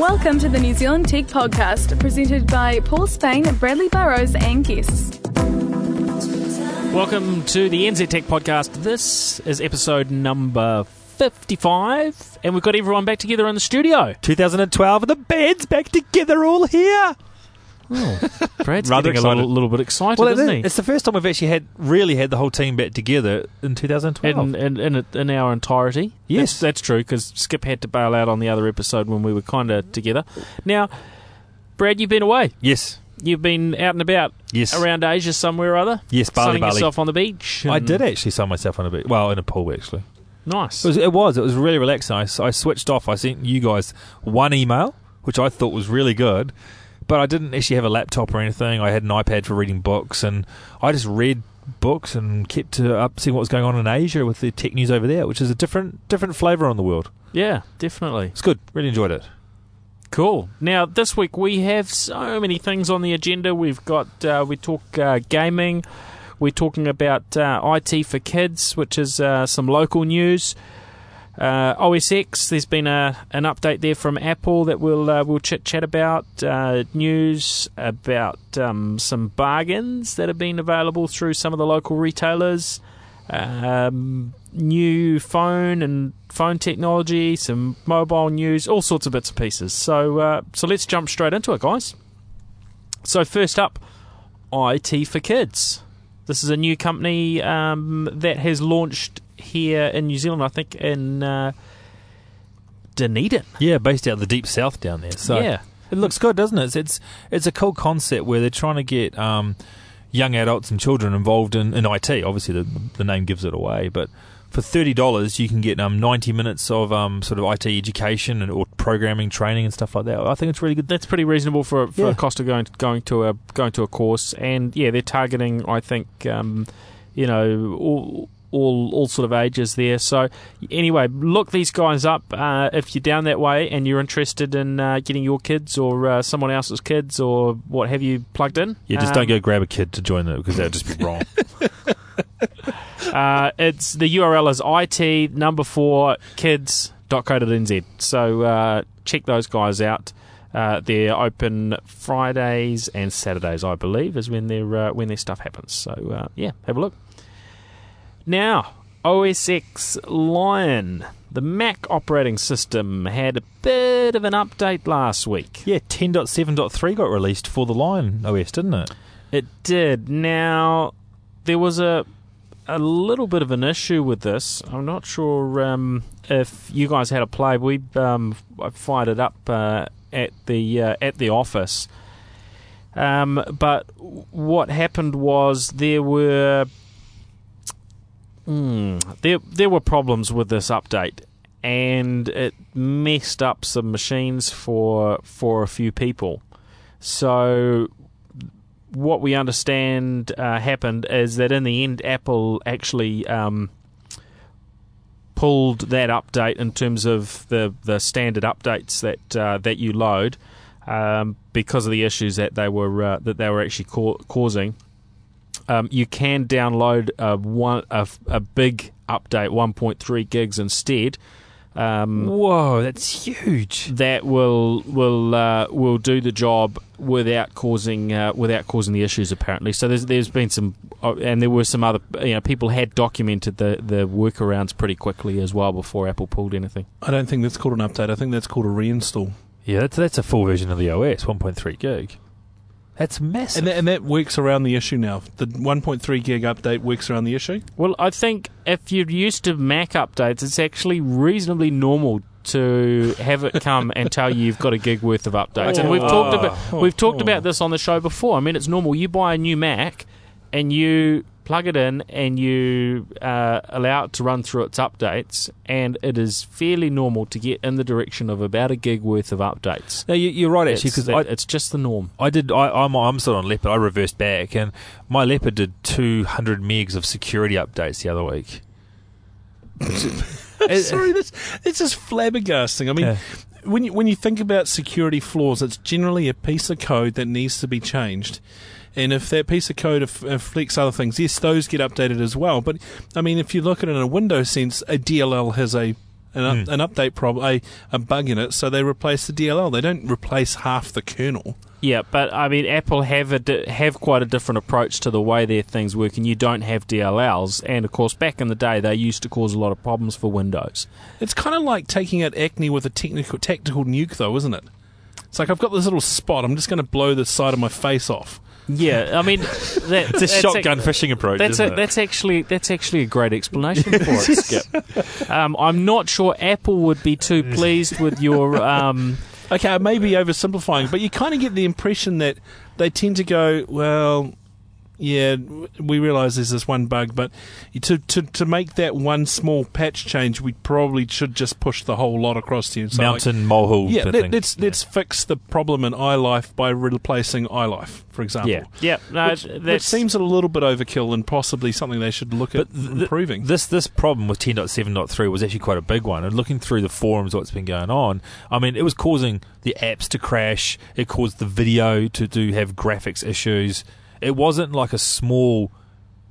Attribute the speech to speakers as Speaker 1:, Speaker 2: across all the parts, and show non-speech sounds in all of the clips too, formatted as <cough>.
Speaker 1: Welcome to the New Zealand Tech Podcast, presented by Paul Spain, Bradley Burrows, and guests.
Speaker 2: Welcome to the NZ Tech Podcast. This is episode number 55, and we've got everyone back together in the studio.
Speaker 3: 2012, and the band's back together all here.
Speaker 2: Brad's
Speaker 3: Rather
Speaker 2: getting a little, little bit excited,
Speaker 3: Well, it
Speaker 2: isn't
Speaker 3: is-
Speaker 2: he?
Speaker 3: it's the first time we've actually had really had the whole team back together in 2012.
Speaker 2: in, in, in, in our entirety.
Speaker 3: Yes.
Speaker 2: That's, that's true, because Skip had to bail out on the other episode when we were kind of together. Now, Brad, you've been away.
Speaker 3: yes,
Speaker 2: You've been out and about
Speaker 3: yes,
Speaker 2: around Asia somewhere or other.
Speaker 3: yes. Bali,
Speaker 2: sunning
Speaker 3: Bali.
Speaker 2: yourself on the beach.
Speaker 3: I did actually sun myself on a beach. Well, in a pool actually.
Speaker 2: Nice.
Speaker 3: It was. It was. It was really relaxing. I, I switched off. I sent you guys one email, which I thought was really good, but I didn't actually have a laptop or anything. I had an iPad for reading books, and I just read books and kept up seeing what was going on in Asia with the tech news over there, which is a different different flavour on the world.
Speaker 2: yeah, definitely.
Speaker 3: It's good. Really enjoyed it.
Speaker 2: Cool. Now this week we have so many things on the agenda. We've got uh, we talk uh, gaming. We're talking about uh, IT for kids, which is uh, some local news. Uh, OS X. There's been a an update there from Apple that we'll uh, we'll chit chat about. Uh, news about um, some bargains that have been available through some of the local retailers. Um, new phone and phone technology, some mobile news, all sorts of bits and pieces. So uh, so let's jump straight into it, guys. So first up, IT for Kids. This is a new company um, that has launched here in New Zealand. I think in uh, Dunedin.
Speaker 3: Yeah, based out of the deep south down there. So
Speaker 2: yeah,
Speaker 3: it looks good, doesn't it? It's it's, it's a cool concept where they're trying to get um, young adults and children involved in, in IT. Obviously, the the name gives it away, but for thirty dollars, you can get um, ninety minutes of um, sort of IT education and or programming training and stuff like that. I think it's really good.
Speaker 2: that's pretty reasonable for for
Speaker 3: Yeah.
Speaker 2: a cost of going going to a going to a course. And yeah, they're targeting. I think um, you know all. All, all sort of ages there. So, anyway, look these guys up uh, if you're down that way and you're interested in uh, getting your kids or uh, someone else's kids or what have you plugged in.
Speaker 3: Yeah, just
Speaker 2: Um,
Speaker 3: don't go grab a kid to join it because that would just be wrong. <laughs> <laughs>
Speaker 2: Uh, it's the URL is it number four kids kids.co.nz. So uh, check those guys out. Uh, they're open Fridays and Saturdays, I believe, is when their uh, when their stuff happens. So uh, yeah, have a look. Now, OS X Lion, the Mac operating system, had a bit of an update last week.
Speaker 3: yeah, ten point seven point three got released for the Lion OS, didn't it?
Speaker 2: It did. Now, there was a a little bit of an issue with this. I'm not sure um, if you guys had a play. We um, I fired it up uh, at the uh, at the office. Um, but what happened was there were mm, there there were problems with this update, and it messed up some machines for for a few people. So what we understand uh, happened is that in the end, Apple actually um, pulled that update in terms of the, the standard updates that uh, that you load um, because of the issues that they were uh, that they were actually ca- causing. Um, you can download a one a, a big update, 1.3 gigs instead. Um,
Speaker 3: Whoa, that's huge.
Speaker 2: that will will uh, will do the job without causing uh, without causing the issues apparently. So there's there's been some uh, and there were some other you know people had documented the the workarounds pretty quickly as well before Apple pulled anything.
Speaker 4: I don't think that's called an update. I think that's called a reinstall.
Speaker 3: Yeah, that's that's a full version of the OS, one point three gig. That's massive.
Speaker 4: And that, and that works around the issue now. The 1.3 gig update works around the issue.
Speaker 2: Well, I think if you're used to Mac updates, it's actually reasonably normal to have it come and tell you you've got a gig worth of updates. And we've talked oh. about
Speaker 4: Oh.
Speaker 2: we've talked about this on the show before. I mean, it's normal. You buy a new Mac and you plug it in and you uh, allow it to run through its updates, and it is fairly normal to get in the direction of about a gig worth of updates.
Speaker 3: no, you, you're right actually because
Speaker 2: it's just the norm.
Speaker 3: I did. I, I'm I'm still on Leopard. I reversed back, and my Leopard did 200 megs of security updates the other week. <laughs>
Speaker 4: Sorry, that's it's just flabbergasting. I mean,
Speaker 3: Yeah.
Speaker 4: when you when you think about security flaws, it's generally a piece of code that needs to be changed. And if that piece of code aff- affects other things, yes, those get updated as well. But I mean, if you look at it in a Windows sense, a DLL has a an, up,
Speaker 3: Hmm.
Speaker 4: an update problem, a, a bug in it, so they replace the DLL. They don't replace half the kernel.
Speaker 2: Yeah, but I mean, Apple have a di- have quite a different approach to the way their things work, and you don't have DLLs. And of course, back in the day, they used to cause a lot of problems for Windows.
Speaker 4: It's kind of like taking out acne with a technical tactical nuke, though, isn't it? It's like I've got this little spot. I'm just going to blow the side of my face off.
Speaker 2: Yeah, I mean, that,
Speaker 3: It's a
Speaker 2: that's
Speaker 3: shotgun
Speaker 2: ac-
Speaker 3: fishing approach.
Speaker 2: That's
Speaker 3: isn't
Speaker 2: a,
Speaker 3: it?
Speaker 2: that's actually that's actually a great explanation for it, <laughs> Skip. Um, I'm not sure Apple would be too pleased with your. Um,
Speaker 4: Okay, I may be oversimplifying, but you kind of get the impression that they tend to go, well, yeah, we realise there's this one bug, but to, to to make that one small patch change, we probably should just push the whole lot across to you. So, like,
Speaker 3: mountain molehill.
Speaker 4: yeah,
Speaker 3: thing.
Speaker 4: let, let's let's fix the problem in iLife by replacing iLife, for example.
Speaker 2: yeah, yeah, no,
Speaker 4: which, which
Speaker 2: that
Speaker 4: seems a little bit overkill and possibly something they should look at
Speaker 3: But th-
Speaker 4: improving.
Speaker 3: This this problem with 10.7.3 was actually quite a big one. And looking through the forums, what's been going on, I mean, it was causing the apps to crash. It caused the video to do have graphics issues. It wasn't like a small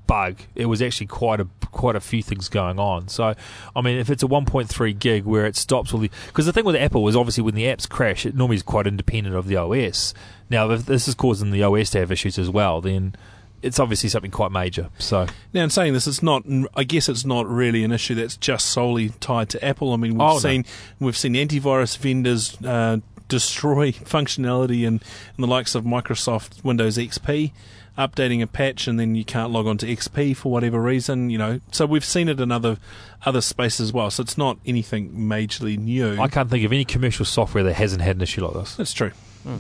Speaker 3: bug. It was actually quite a quite a few things going on. So, I mean, if it's a 1.3 gig where it stops all the because the thing with Apple is obviously when the apps crash, it normally is quite independent of the OS. Now, if this is causing the OS to have issues as well, then it's obviously something quite major. So.
Speaker 4: Now, in saying this, it's not. I guess it's not really an issue that's just solely tied to Apple. I mean, we've
Speaker 3: Oh, no.
Speaker 4: seen we've seen antivirus vendors uh, destroy <laughs> functionality in, in the likes of Microsoft Windows XP, updating a patch and then you can't log on to XP for whatever reason. You know, so we've seen it in other other spaces as well. So it's not anything majorly new.
Speaker 3: I can't think of any commercial software that hasn't had an issue like this.
Speaker 4: that's true.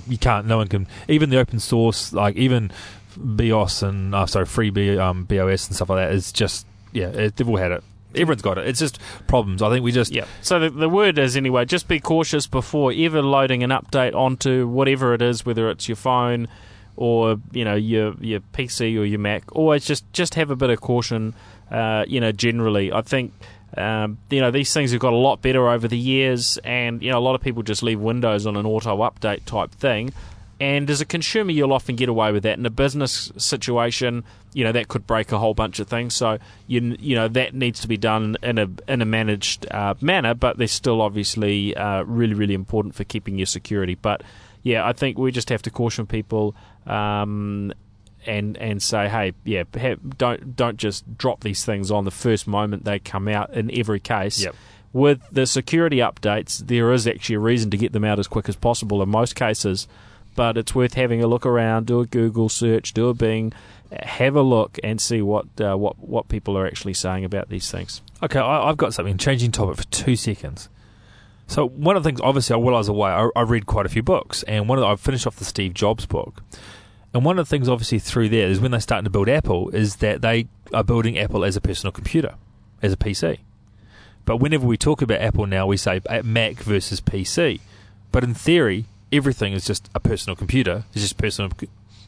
Speaker 3: You can't. No one can. Even the open source, like even BIOS and uh, sorry, free B, um, BOS and stuff like that, is just yeah, it, they've all had it. Everyone's got it. It's just problems. I think we just
Speaker 2: Yeah. So the, the word is anyway, just be cautious before ever loading an update onto whatever it is, whether it's your phone or you know your your PC or your Mac. Always just just have a bit of caution. Uh, you know, generally, I think. Um, you know these things have got a lot better over the years, and you know a lot of people just leave Windows on an auto update type thing. And as a consumer, you'll often get away with that. In a business situation, you know that could break a whole bunch of things. So you you know that needs to be done in a in a managed uh, manner, but they're still obviously uh, really really important for keeping your security. But yeah, I think we just have to caution people. Um, and and say, hey, yeah, don't don't just drop these things on the first moment they come out. In every case,
Speaker 3: Yep.
Speaker 2: with the security updates, there is actually a reason to get them out as quick as possible in most cases. But it's worth having a look around, do a Google search, do a Bing, have a look, and see what uh, what what people are actually saying about these things.
Speaker 3: Okay, I, I've got something. Changing topic for two seconds. So one of the things, obviously, while I was away, I, I read quite a few books, and one of the, I finished off the Steve Jobs book, and one of the things, obviously, through there is when they're starting to build Apple, is that they are building Apple as a personal computer, as a PC. But whenever we talk about Apple now, we say uh, Mac versus PC. But in theory, everything is just a personal computer. It's just personal.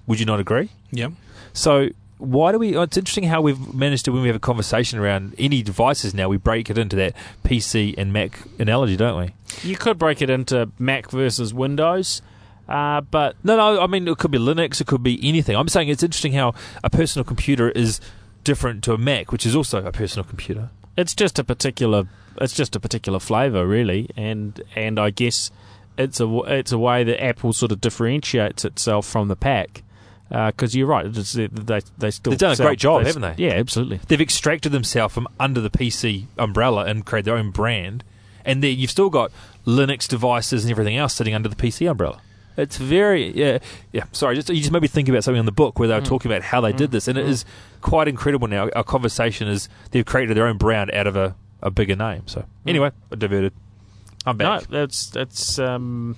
Speaker 3: Would you not agree?
Speaker 4: Yeah.
Speaker 3: So why do we? oh, It's interesting how we've managed to when we have a conversation around any devices now, we break it into that PC and Mac analogy, don't we?
Speaker 2: You could break it into Mac versus Windows, uh, but
Speaker 3: No, no. I mean, it could be Linux. It could be anything. I'm saying it's interesting how a personal computer is different to a Mac, which is also a personal computer.
Speaker 2: it's just a particular it's just a particular flavor really and and I guess it's a it's a way that Apple sort of differentiates itself from the pack because you're right they they still
Speaker 3: They've done a great job, haven't they?
Speaker 2: yeah absolutely
Speaker 3: They've extracted themselves from under the PC umbrella and created their own brand, and there you've still got Linux devices and everything else sitting under the PC umbrella. It's very yeah yeah. Sorry, just you just made me think about something in the book where they were talking about how they did this, and it is quite incredible. Now our conversation is they've created their own brand out of a, a bigger name. So anyway, I diverted. I'm back.
Speaker 2: no that's that's um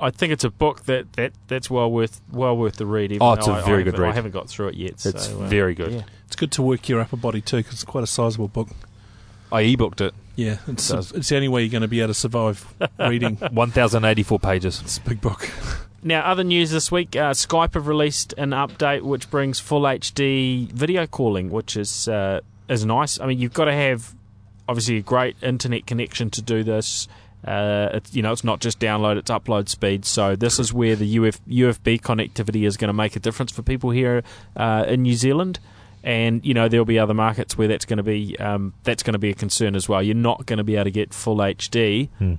Speaker 2: I think it's a book that, that that's well worth well worth the read. even
Speaker 3: Oh, it's
Speaker 2: though
Speaker 3: a
Speaker 2: I-
Speaker 3: very
Speaker 2: I
Speaker 3: good
Speaker 2: haven't- I haven't got through it yet.
Speaker 3: It's
Speaker 2: so, uh,
Speaker 3: very good.
Speaker 2: yeah.
Speaker 4: It's good to work your upper body too, because it's quite a sizable book.
Speaker 3: I e-booked it.
Speaker 4: Yeah, it's,
Speaker 3: does.
Speaker 4: it's the only way you're going to be able to survive <laughs> reading.
Speaker 3: One thousand eighty four pages.
Speaker 4: It's a big book.
Speaker 2: Now, other news this week: uh, Skype have released an update which brings full HD video calling, which is uh, is nice. I mean, you've got to have obviously a great internet connection to do this. Uh, it's, you know, it's not just download; it's upload speed. So this is where the UF, UFB connectivity is going to make a difference for people here uh, in New Zealand. And you know there'll be other markets where that's going to be um, that's going to be a concern as well. You're not going to be able to get full HD
Speaker 3: Hmm.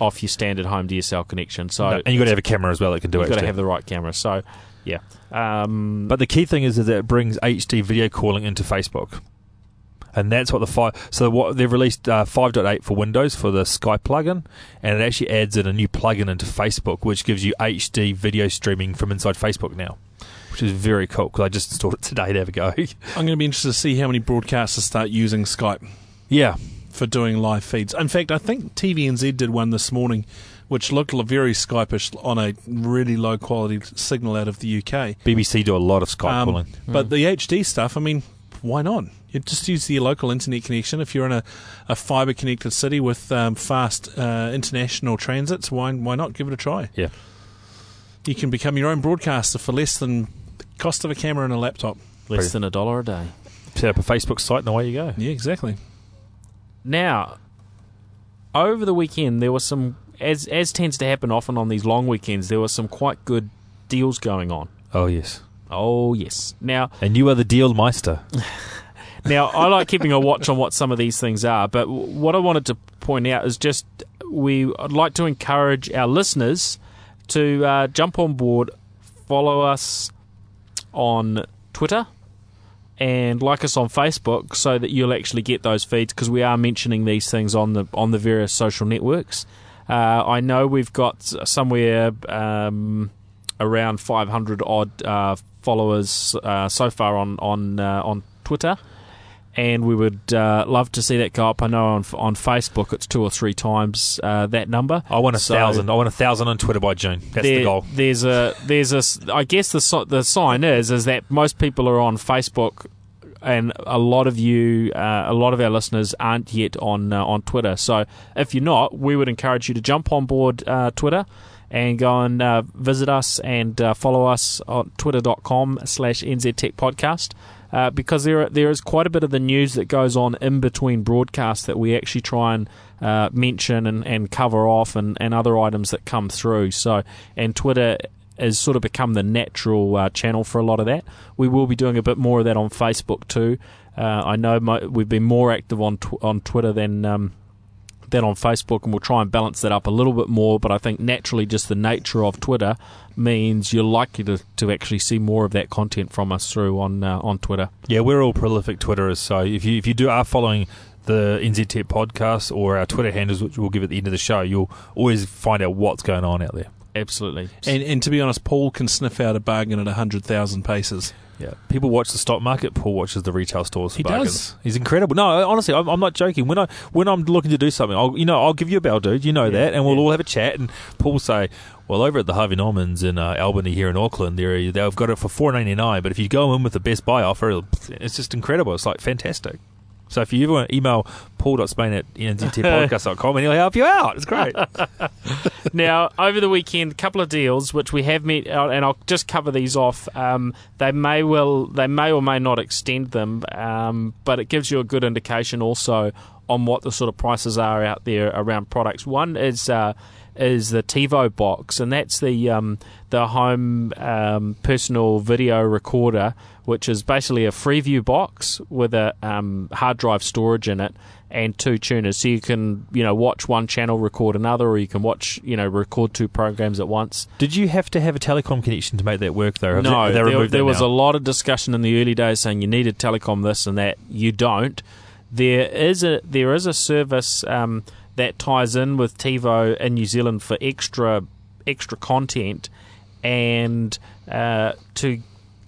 Speaker 2: off your standard home DSL connection, so
Speaker 3: No, and you've got to have a camera as well that can do it.
Speaker 2: you've got to have the right camera. So yeah, um,
Speaker 3: But the key thing is, is that it brings HD video calling into Facebook. And that's what the five. So what they've released uh, 5.8 for Windows for the Skype plugin, and it actually adds in a new plugin into Facebook, which gives you HD video streaming from inside Facebook now, which is very cool. Because I just installed it today to have a go.
Speaker 4: I'm going to be interested to see how many broadcasters start using Skype
Speaker 3: yeah,
Speaker 4: for doing live feeds. In fact, I think TVNZ did one this morning, which looked very Skypish on a really low quality signal out of the UK.
Speaker 3: BBC do a lot of Skype
Speaker 4: Um,
Speaker 3: calling.
Speaker 4: But the HD stuff, I mean, why not? You just use your local internet connection. If you're in a, a fibre connected city with um, fast uh, international transits, why why not give it a try?
Speaker 3: Yeah.
Speaker 4: You can become your own broadcaster for less than cost of a camera and a laptop.
Speaker 2: less
Speaker 3: pretty-
Speaker 2: than a dollar a day.
Speaker 3: Set up a Facebook site, and away you go.
Speaker 4: Yeah, exactly.
Speaker 2: Now, over the weekend, there was some, as as tends to happen often on these long weekends, there were some quite good deals going on.
Speaker 3: Oh yes,
Speaker 2: Oh yes. Now,
Speaker 3: and you are the deal meister. <laughs>
Speaker 2: now I like keeping a watch on what some of these things are, but what I wanted to point out is just we would like to encourage our listeners to uh, jump on board, follow us on Twitter. And like us on Facebook, so that you'll actually get those feeds because we are mentioning these things on the on the various social networks. Uh, I know we've got somewhere um, around 500 odd uh, followers uh, so far on on uh, on Twitter, and we would uh, love to see that go up. I know on on Facebook it's two or three times uh, that number.
Speaker 3: I want a
Speaker 2: So-
Speaker 3: thousand. I want a thousand on Twitter by June. That's the goal.
Speaker 2: There's a there's a I guess the the sign is is that most people are on Facebook, and a lot of you, uh, a lot of our listeners aren't yet on uh, on Twitter. So if you're not, we would encourage you to jump on board uh, Twitter. And go and uh, visit us and uh, follow us on twitter.com slash NZTech podcast uh, because there there is quite a bit of the news that goes on in between broadcasts that we actually try and uh, mention and, and cover off and, and other items that come through. So and Twitter has sort of become the natural uh, channel for a lot of that. We will be doing a bit more of that on Facebook too. Uh, I know mo- we've been more active on tw- on Twitter than um, than on Facebook, and we'll try and balance that up a little bit more. But I think naturally, just the nature of Twitter means you're likely to, to actually see more of that content from us through on uh, on Twitter.
Speaker 3: Yeah, we're all prolific Twitterers. So if you if you do are following the NZ Tech podcast or our Twitter handles, which we'll give at the end of the show, you'll always find out what's going on out there.
Speaker 2: Absolutely.
Speaker 4: And, and to be honest, Paul can sniff out a bargain at 100,000 paces.
Speaker 3: Yeah, people watch the stock market. Paul watches the retail stores. For
Speaker 4: He
Speaker 3: bargains.
Speaker 4: does.
Speaker 3: He's incredible. No, honestly, I'm, I'm not joking. When I when I'm looking to do something, I'll you know I'll give you a bell, dude. You know
Speaker 2: Yeah,
Speaker 3: that, and we'll
Speaker 2: yeah.
Speaker 3: all have a chat. And Paul will say, "Well, over at the Harvey Normans in uh, Albany here in Auckland, they've got it for four ninety nine. But if you go in with the best buy offer, it's just incredible. It's like fantastic." So if you ever want to email paul.spain at nztpodcast.com and he'll help you out. It's great. <laughs>
Speaker 2: now, over the weekend, a couple of deals which we have met, and I'll just cover these off. Um, they may well, they may or may not extend them, um, but it gives you a good indication also on what the sort of prices are out there around products. One is uh, is the TiVo box, and that's the um, the home um, personal video recorder, which is basically a Freeview box with a um, hard drive storage in it and two tuners, so you can you know watch one channel, record another, or you can watch you know record two programs at once.
Speaker 3: Did you have to have a telecom connection to make that work, though? Have
Speaker 2: no,
Speaker 3: they, they
Speaker 2: there, there was a lot of discussion in the early days saying you needed telecom this and that. You don't. There is a there is a service um, that ties in with TiVo in New Zealand for extra extra content, and uh, to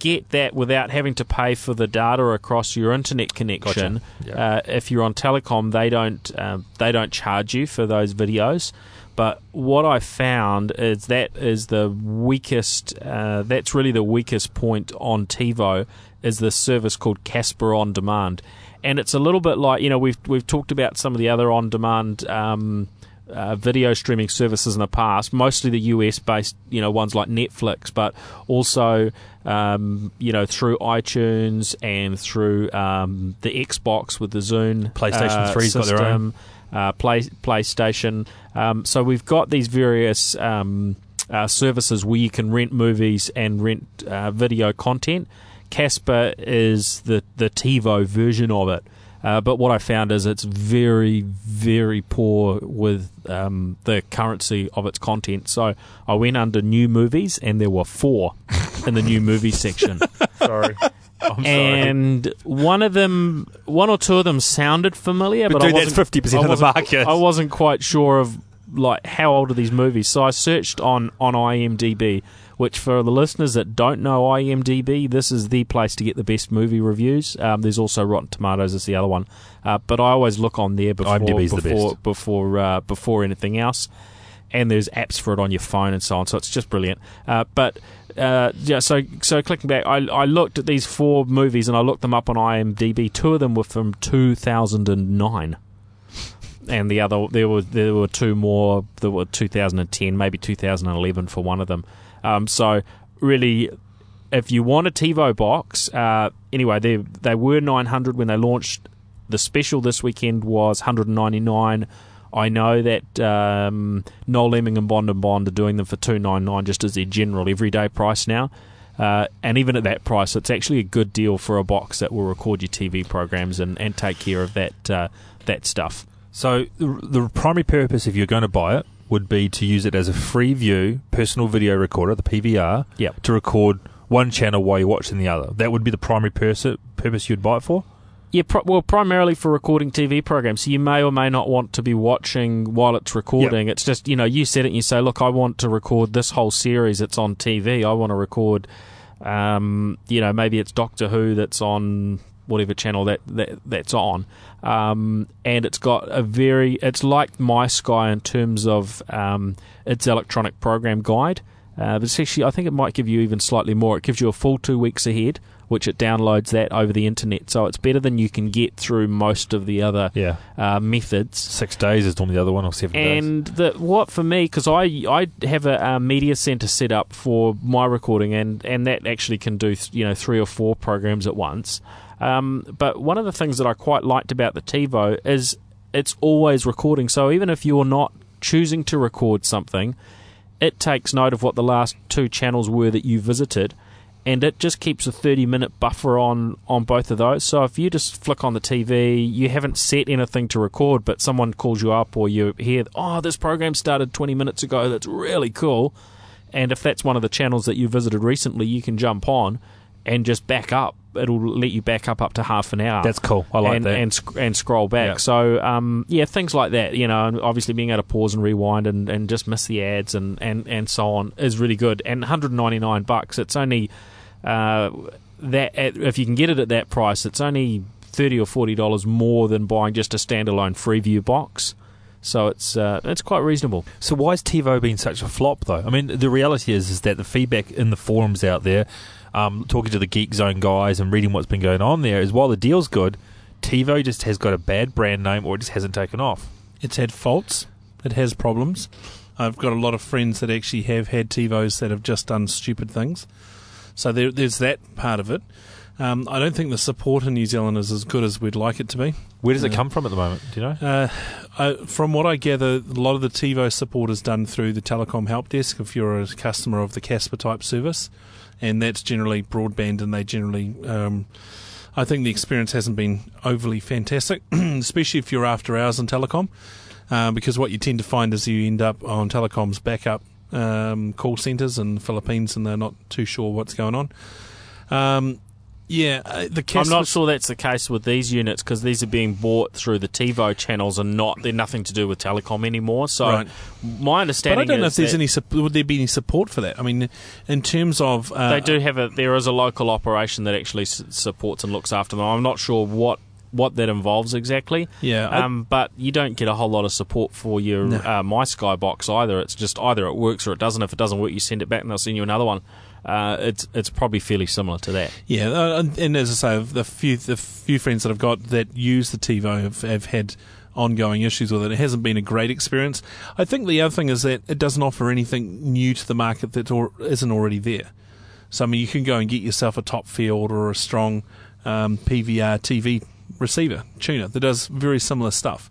Speaker 2: get that without having to pay for the data across your internet connection.
Speaker 3: Yeah.
Speaker 2: Uh, if you're on telecom, they don't um, they don't charge you for those videos. But what I found is that is the weakest. Uh, that's really the weakest point on TiVo is this service called CASPA On Demand, and it's a little bit like you know we've we've talked about some of the other on demand. Um, uh, video streaming services in the past, mostly the US based, you know, ones like Netflix, but also, um, you know, through iTunes and through um, the Xbox with the Zune.
Speaker 3: PlayStation
Speaker 2: uh,
Speaker 3: 3's got their own.
Speaker 2: system, Uh, play, PlayStation. Um, so we've got these various um, uh, services where you can rent movies and rent uh, video content. CASPA is the the TiVo version of it. Uh, but what I found is it's very, very poor with um, the currency of its content. So I went under new movies, and there were four in the new movies section. <laughs>
Speaker 3: Sorry. I'm sorry.
Speaker 2: and one of them, one or two of them sounded familiar, but,
Speaker 3: But
Speaker 2: I
Speaker 3: dude, that's 50%
Speaker 2: I
Speaker 3: of the market.
Speaker 2: I wasn't quite sure of like how old are these movies. So I searched on on IMDb, which for the listeners that don't know IMDb, this is the place to get the best movie reviews. Um, there's also Rotten Tomatoes is the other one, uh, but I always look on there before
Speaker 3: IMDb's
Speaker 2: before before uh, before anything else. And there's apps for it on your phone and so on, so it's just brilliant. Uh, but uh, yeah, so so clicking back, I, I looked at these four movies and I looked them up on IMDb. Two of them were from 2009 and the other there were there were two more that were 2010, maybe 2011 for one of them. Um, so really, if you want a TiVo box, uh, anyway, they they were 900 when they launched. The special this weekend was 199. I know that um, Noel Leeming and Bond and Bond are doing them for 299 just as their general everyday price now. Uh, and even at that price, it's actually a good deal for a box that will record your TV programs and, and take care of that uh, that stuff.
Speaker 3: So the, the primary purpose, if you're going to buy it, would be to use it as a free view personal video recorder, the PVR,
Speaker 2: Yep.
Speaker 3: to record one channel while you're watching the other. That would be the primary pers- purpose you'd buy it for.
Speaker 2: Yeah, pro- well, primarily for recording TV programs. So you may or may not want to be watching while it's recording. It's just, you know, you set it and you say, look, I want to record this whole series that's on TV. I want to record, um, you know, maybe it's Doctor Who that's on whatever channel that, that that's on. Um, and it's got a very, it's like My Sky in terms of um, its electronic program guide. Uh, but it's actually, I think it might give you even slightly more. It gives you a full two weeks ahead, which it downloads that over the internet. So it's better than you can get through most of the other
Speaker 3: Yeah.
Speaker 2: uh, methods.
Speaker 3: Six days is normally the other one, or seven days.
Speaker 2: And the what for me because I I have a, uh media center set up for my recording and and that actually can do th- you know three or four programs at once. Um, but one of the things that I quite liked about the TiVo is it's always recording. So even if you're not choosing to record something, it takes note of what the last two channels were that you visited and it just keeps a 30 minute buffer on on both of those. So if you just flick on the TV you haven't set anything to record but someone calls you up or you hear oh this program started 20 minutes ago. That's really cool. And if that's one of the channels that you visited recently you can jump on and just back up it'll let you back up up to half an hour
Speaker 3: That's cool. I like
Speaker 2: and,
Speaker 3: that.
Speaker 2: and sc- and scroll back.
Speaker 3: Yeah.
Speaker 2: So um, yeah, things like that. You know, and obviously being able to pause and rewind and, and just miss the ads and, and, and so on is really good. And 199 bucks. It's only uh, that at, if you can get it at that price, it's only thirty or forty dollars more than buying just a standalone Freeview box. So it's uh, it's quite reasonable.
Speaker 3: So why has TiVo been such a flop, though? I mean, the reality is is that the feedback in the forums out there, um, talking to the Geekzone guys and reading what's been going on there, is while the deal's good, TiVo just has got a bad brand name or it just hasn't taken off.
Speaker 4: It's had faults. It has problems. I've got a lot of friends that actually have had TiVos that have just done stupid things. So there, there's that part of it. Um, I don't think the support in New Zealand is as good as we'd like it to be.
Speaker 3: Where does it come from at the moment? Do you know?
Speaker 4: Uh, I, from what I gather, a lot of the TiVo support is done through the Telecom Help Desk if you're a customer of the CASPA type service, and that's generally broadband, and they generally. Um, I think the experience hasn't been overly fantastic, <clears throat> especially if you're after hours in telecom, uh, because what you tend to find is you end up on telecom's backup um, call centres in the Philippines, and they're not too sure what's going on. Um, yeah, uh, the
Speaker 2: I'm not sure that's the case with these units because these are being bought through the TiVo channels and not they're nothing to do with telecom anymore. So
Speaker 4: Right.
Speaker 2: my
Speaker 4: But
Speaker 2: understanding
Speaker 4: I don't know if there's any would there be any support for that. I mean, in terms of uh,
Speaker 2: they do have a there is a local operation that actually supports and looks after them. I'm not sure what what that involves exactly.
Speaker 4: Yeah,
Speaker 2: Um, but you don't get a whole lot of support for your
Speaker 4: No.
Speaker 2: uh, My Sky box either. It's just either it works or it doesn't. If it doesn't work, you send it back and they'll send you another one. Uh, it's it's probably fairly similar to that.
Speaker 4: Yeah, uh, and, as I say, the few the few friends that I've got that use the TiVo have, have had ongoing issues with it. It hasn't been a great experience. I think the other thing is that it doesn't offer anything new to the market that or, isn't already there. So I mean, you can go and get yourself a Topfield or a strong um, PVR TV receiver tuner that does very similar stuff.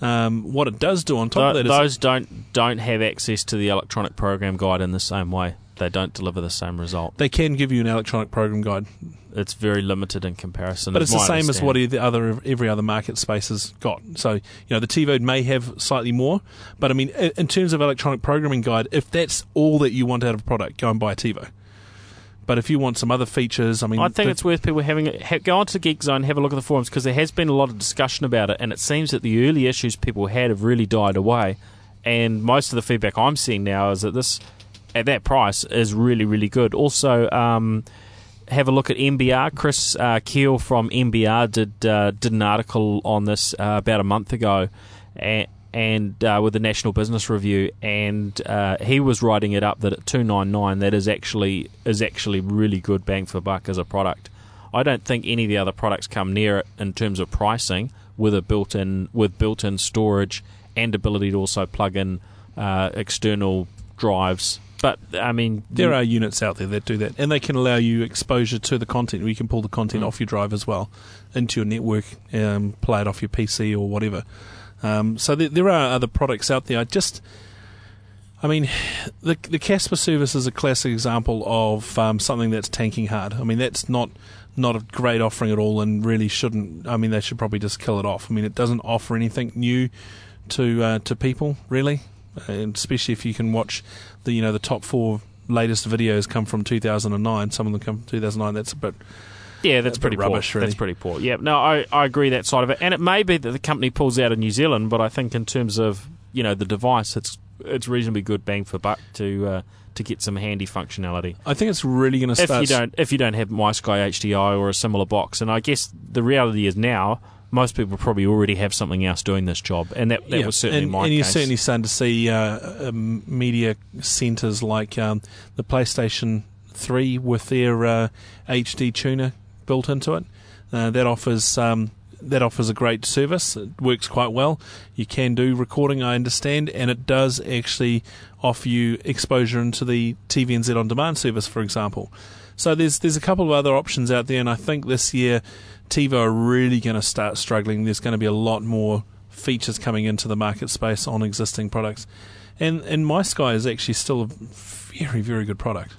Speaker 4: Um, what it does do on top
Speaker 2: Tho-
Speaker 4: of that is
Speaker 2: those don't don't have access to the electronic program guide in the same way. They don't deliver the same result.
Speaker 4: They can give you an electronic program guide,
Speaker 2: It's very limited in comparison.
Speaker 4: but it's the same as what the other every other market space has got. So you know the TiVo may have slightly more, but I mean in terms of electronic programming guide, if that's all that you want out of a product, go and buy a TiVo. But if you want some other features, I mean,
Speaker 2: I think it's worth people having ha, go onto Geekzone, have a look at the forums because there has been a lot of discussion about it, and it seems that the early issues people had have really died away. And most of the feedback I'm seeing now is that this, at that price, is really really good. Also, um, have a look at NBR. Chris uh, Keall from NBR did uh, did an article on this uh, about a month ago, and, and uh, with the National Business Review, and uh, he was writing it up that at two nine nine that is actually is actually really good bang for buck as a product. I don't think any of the other products come near it in terms of pricing with a built in with built in storage and ability to also plug in uh, external drives. But I mean,
Speaker 4: There are units out there that do that, and they can allow you exposure to the content. You can pull the content
Speaker 2: Mm.
Speaker 4: off your drive as well into your network, um, play it off your PC or whatever. Um, so there, there are other products out there. I just, I mean, <sighs> the the CASPA service is a classic example of um, something that's tanking hard. I mean, that's not not a great offering at all, and really shouldn't. I mean, they should probably just kill it off. I mean, it doesn't offer anything new to uh, to people really, especially if you can watch the you know the top four latest videos come from 2009. Some of them come from 2009. That's a bit
Speaker 2: Yeah, that's
Speaker 4: a bit
Speaker 2: pretty
Speaker 4: rubbish,
Speaker 2: poor.
Speaker 4: really.
Speaker 2: That's pretty poor. Yeah, no, I, I agree that side of it, and it may be that the company pulls out of New Zealand, but I think in terms of you know the device, it's it's reasonably good bang for buck to uh, to get some handy functionality.
Speaker 4: I think it's really going to
Speaker 2: If you don't if you don't have MySky HDI or a similar box, and I guess the reality is now most people probably already have something else doing this job, and that that
Speaker 4: Yeah,
Speaker 2: was certainly
Speaker 4: and,
Speaker 2: my
Speaker 4: and you're certainly starting to see uh, um, media centres like um, the PlayStation 3 with their uh, HD tuner built into it. Uh, that offers um, that offers a great service. It works quite well. You can do recording, I understand, and it does actually offer you exposure into the TVNZ on demand service, for example. So there's there's a couple of other options out there, and I think this year TiVo are really going to start struggling. There's going to be a lot more features coming into the market space on existing products, and and My Sky is actually still a very very good product.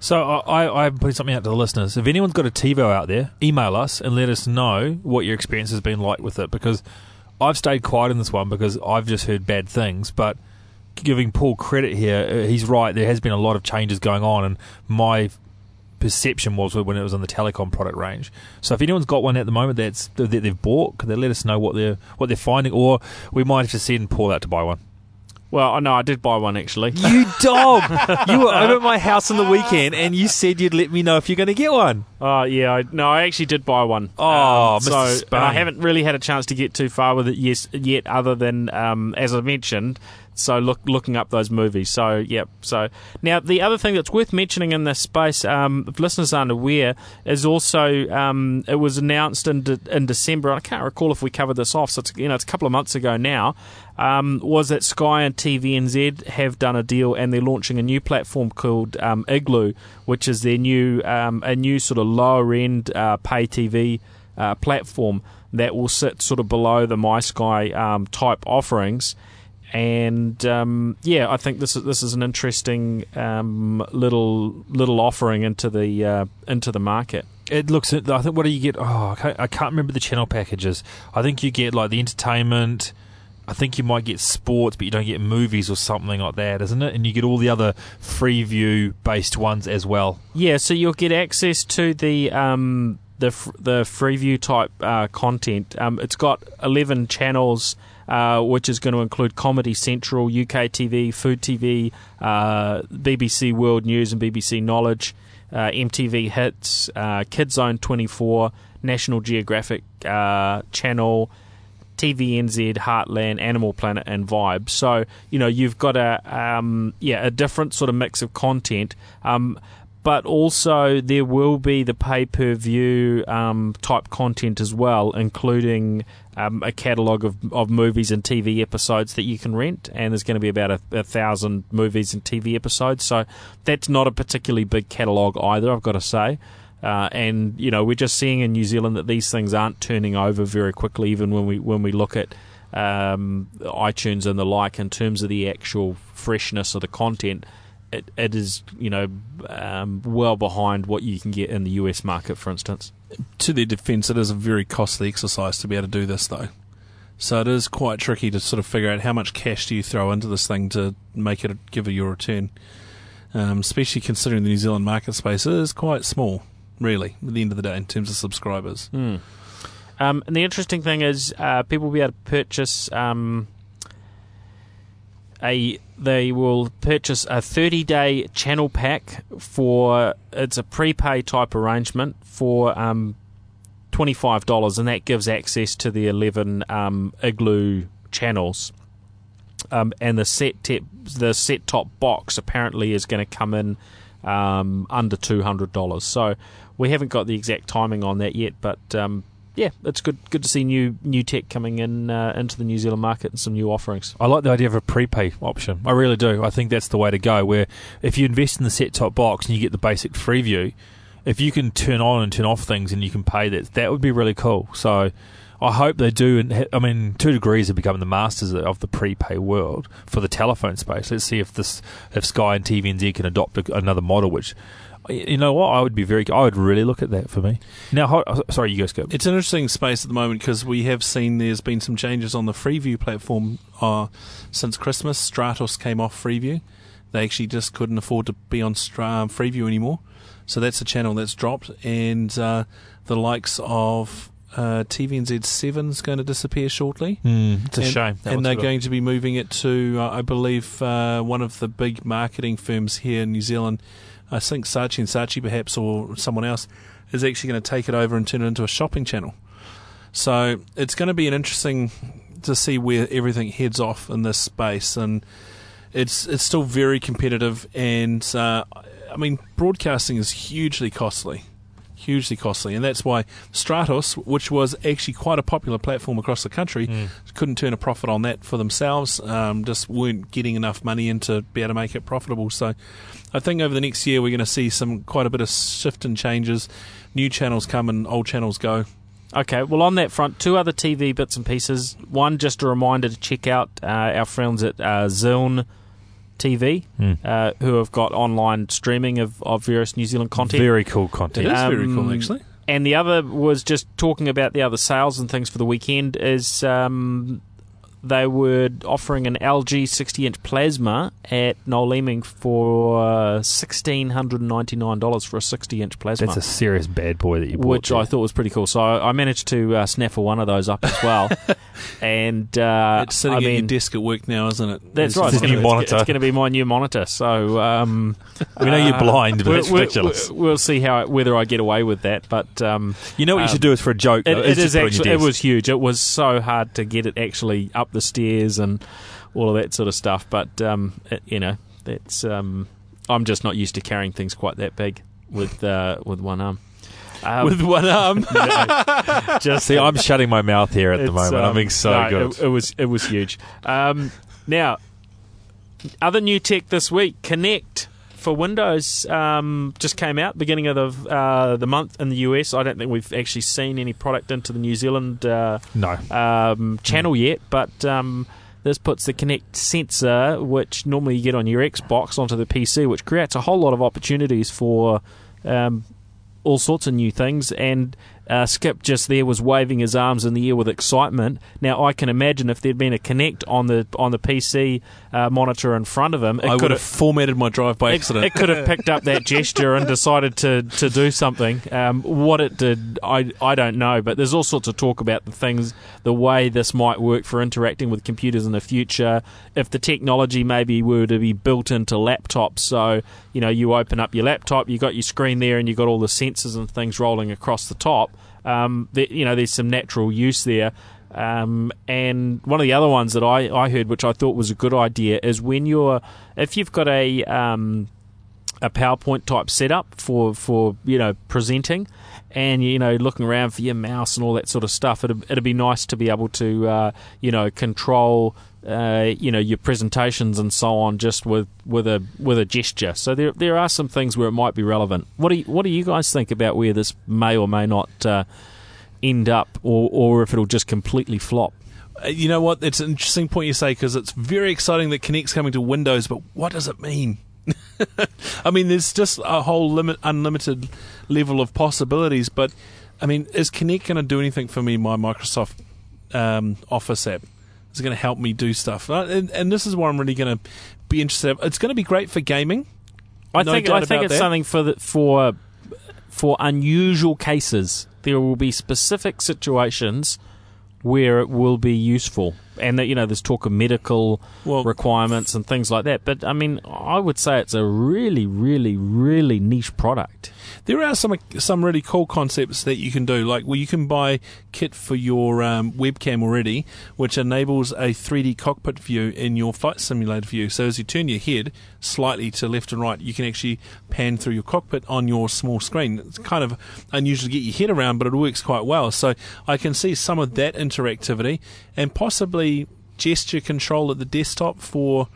Speaker 3: So I, I, putting something out to the listeners. If anyone's got a TiVo out there, email us and let us know what your experience has been like with it. Because I've stayed quiet in this one because I've just heard bad things. But giving Paul credit here, uh, he's right. There has been a lot of changes going on, and my perception was when it was on the telecom product range. So if anyone's got one at the moment that's that they've bought, could they let us know what they're what they're finding, or we might have to send Paul out to buy one.
Speaker 2: well, I know I did buy one actually.
Speaker 3: You <laughs> dog! you were over at my house on the weekend, and you said you'd let me know if you're going to get one.
Speaker 2: Oh yeah, I, no, I actually did buy one.
Speaker 3: Oh,
Speaker 2: Um, so. I haven't really had a chance to get too far with it yes, yet, other than um, as I mentioned. So look, looking up those movies. So yep. So now the other thing that's worth mentioning in this space, um, if listeners aren't aware, is also um, it was announced in de- in December. I can't recall if we covered this off. So it's you know it's a couple of months ago now. Um, was that Sky and TVNZ have done a deal and they're launching a new platform called um, Igloo, which is their new um, a new sort of lower end uh, pay TV uh, platform that will sit sort of below the MySky um, type offerings. And um, yeah, I think this is this is an interesting um, little little offering into the uh, into the market.
Speaker 3: It looks. I think. What do you get? Oh, I can't, remember the channel packages. I think you get like the entertainment. I think you might get sports, but you don't get movies or something like that, isn't it? And you get all the other Freeview based ones as well.
Speaker 2: Yeah, so you'll get access to the um, the the Freeview type uh, content. Um, it's got eleven channels, uh, which is going to include Comedy Central, UK TV, Food TV, uh, BBC World News and BBC Knowledge, uh, MTV Hits, uh, Kids Zone twenty four, National Geographic Channel. TVNZ, Heartland, Animal Planet, and Vibe. So you know you've got a um, yeah a different sort of mix of content, um, but also there will be the pay per view um, type content as well, including um, a catalogue of, of movies and TV episodes that you can rent, and there's going to be about a, a thousand movies and TV episodes. So that's not a particularly big catalogue either. I've got to say. Uh, and you know we're just seeing in New Zealand that these things aren't turning over very quickly, even when we when we look at um, iTunes and the like in terms of the actual freshness of the content. It, it is you know um, well behind what you can get in the US market, for instance.
Speaker 4: To their defence, it is a very costly exercise to be able to do this, though. So it is quite tricky to sort of figure out how much cash do you throw into this thing to make it give you a return. Um, especially considering the New Zealand market space is quite small, really, at the end of the day, in terms of subscribers.
Speaker 2: Hmm. Um, and the interesting thing is, uh, people will be able to purchase um, a. They will purchase a 30-day channel pack for. It's a prepay type arrangement for um, twenty-five dollars, and that gives access to the eleven um, Igloo channels. Um, and the set te- the set top box apparently is going to come in um, under two hundred dollars. So we haven't got the exact timing on that yet, but um, yeah, it's good good to see new new tech coming in uh, into the New Zealand market and some new offerings.
Speaker 3: I like the idea of a prepay option. I really do. I think that's the way to go. Where if you invest in the set top box and you get the basic Freeview, if you can turn on and turn off things and you can pay that, that would be really cool. So. I hope they do, and I mean, Two Degrees have become the masters of the prepay world for the telephone space. Let's see if this, if Sky and TVNZ can adopt another model, which you know what? I would be very. I would really look at that for me. Now, ho- sorry, you guys go.
Speaker 4: It's an interesting space at the moment because we have seen there's been some changes on the Freeview platform uh, since Christmas. Stratos came off Freeview. They actually just couldn't afford to be on Stra- um, Freeview anymore. So that's a channel that's dropped. And uh, the likes of uh, TVNZ 7 is going to disappear shortly.
Speaker 3: Mm, it's a
Speaker 4: and,
Speaker 3: shame. That
Speaker 4: and they're going to be moving it to, uh, I believe, uh, one of the big marketing firms here in New Zealand. I think Saatchi and Saatchi, perhaps, or someone else, is actually going to take it over and turn it into a shopping channel. So it's going to be an interesting to see where everything heads off in this space, and it's it's still very competitive. And uh, I mean, broadcasting is hugely costly, hugely costly, and that's why Stratos, which was actually quite a popular platform across the country,
Speaker 3: Mm.
Speaker 4: couldn't turn a profit on that for themselves. Um, just weren't getting enough money in to be able to make it profitable. So, I think over the next year we're going to see some quite a bit of shift and changes. New channels come and old channels go.
Speaker 2: Okay, well, on that front, two other TV bits and pieces. One, just a reminder to check out uh, our friends at uh, TV,
Speaker 3: Mm.
Speaker 2: uh, who have got online streaming of, of various New Zealand content.
Speaker 3: Very cool
Speaker 4: It
Speaker 3: content.
Speaker 4: is very
Speaker 2: Um,
Speaker 4: cool, actually.
Speaker 2: And the other was just talking about the other sales and things for the weekend. Is um, they were offering an LG 60 inch plasma at Noel Leeming for uh, $1,699 for a 60 inch plasma.
Speaker 3: That's a serious bad boy that you bought.
Speaker 2: which I thought was pretty cool. So I, I managed to uh, snaffle one of those up as well. <laughs> and uh,
Speaker 4: it's sitting
Speaker 2: I
Speaker 4: at your desk at work now, isn't it?
Speaker 2: that's
Speaker 4: It's
Speaker 2: right.
Speaker 3: It's
Speaker 2: It's going to
Speaker 3: monitor.
Speaker 2: it's going to be my new monitor. So um, <laughs>
Speaker 3: we know you're
Speaker 2: uh,
Speaker 3: blind, but
Speaker 2: we'll,
Speaker 3: it's ridiculous.
Speaker 2: We'll, we'll see how whether I get away with that. But um,
Speaker 3: you know what you
Speaker 2: um,
Speaker 3: should do is for a joke.
Speaker 2: it,
Speaker 3: though,
Speaker 2: it
Speaker 3: just
Speaker 2: is
Speaker 3: put it on your
Speaker 2: actually it was huge. It was so hard to get it actually up the stairs and all of that sort of stuff. But um, it, you know, that's um, I'm just not used to carrying things quite that big with uh, with one arm. Um,
Speaker 4: with one arm. <laughs>
Speaker 2: just
Speaker 3: See, I'm shutting my mouth here at the moment. I'm
Speaker 2: um,
Speaker 3: being so
Speaker 2: no,
Speaker 3: good.
Speaker 2: It, it was it was huge. Um, now, other new tech this week, Kinect for Windows um, just came out beginning of the uh, the month in the US. I don't think we've actually seen any product into the New Zealand uh,
Speaker 3: no.
Speaker 2: um, channel yet, but um, this puts the Kinect sensor, which normally you get on your Xbox, onto the PC, which creates a whole lot of opportunities for um, all sorts of new things. And uh, Skip just there was waving his arms in the air with excitement. Now I can imagine if there'd been a Kinect on the on the PC uh, monitor in front of him, it
Speaker 4: I
Speaker 2: could
Speaker 4: would
Speaker 2: have
Speaker 4: have formatted my drive by
Speaker 2: it,
Speaker 4: accident.
Speaker 2: it could have <laughs> picked up that gesture and decided to, to do something. Um, what it did, I, I don't know, but there's all sorts of talk about the things, the way this might work for interacting with computers in the future. If the technology maybe were to be built into laptops, so you know you open up your laptop, you got your screen there, and you got all the sensors and things rolling across the top. Um, there, you know, there's some natural use there. Um, and one of the other ones that I, I heard, which I thought was a good idea, is when you're if you've got a um, a PowerPoint type setup for for you know presenting, and you know looking around for your mouse and all that sort of stuff, it'd, it'd be nice to be able to uh, you know control uh, you know your presentations and so on just with with a with a gesture. So there there are some things where it might be relevant. What do you, what do you guys think about where this may or may not uh, end up, or or if it'll just completely flop?
Speaker 4: Uh, you know what? It's an interesting point you say because it's very exciting that Kinect's coming to Windows, but what does it mean? <laughs> I mean, there's just a whole limit, unlimited level of possibilities. But I mean, is Kinect going to do anything for me? My Microsoft um, Office app is going to help me do stuff, Uh, and, and this is what I'm really going to be interested. In. It's going to be great for gaming.
Speaker 2: I
Speaker 4: No
Speaker 2: think I think it's
Speaker 4: that.
Speaker 2: something for the, for for unusual cases. There will be specific situations where it will be useful, and that you know there's talk of medical
Speaker 4: Well,
Speaker 2: requirements and things like that. But I mean, I would say it's a really, really, really niche product.
Speaker 4: There are some some really cool concepts that you can do, like well, you can buy kit for your um, webcam already, which enables a 3D cockpit view in your flight simulator view. So as you turn your head slightly to left and right, you can actually pan through your cockpit on your small screen. It's kind of unusual to get your head around, but it works quite well. So I can see some of that interactivity and possibly gesture control at the desktop for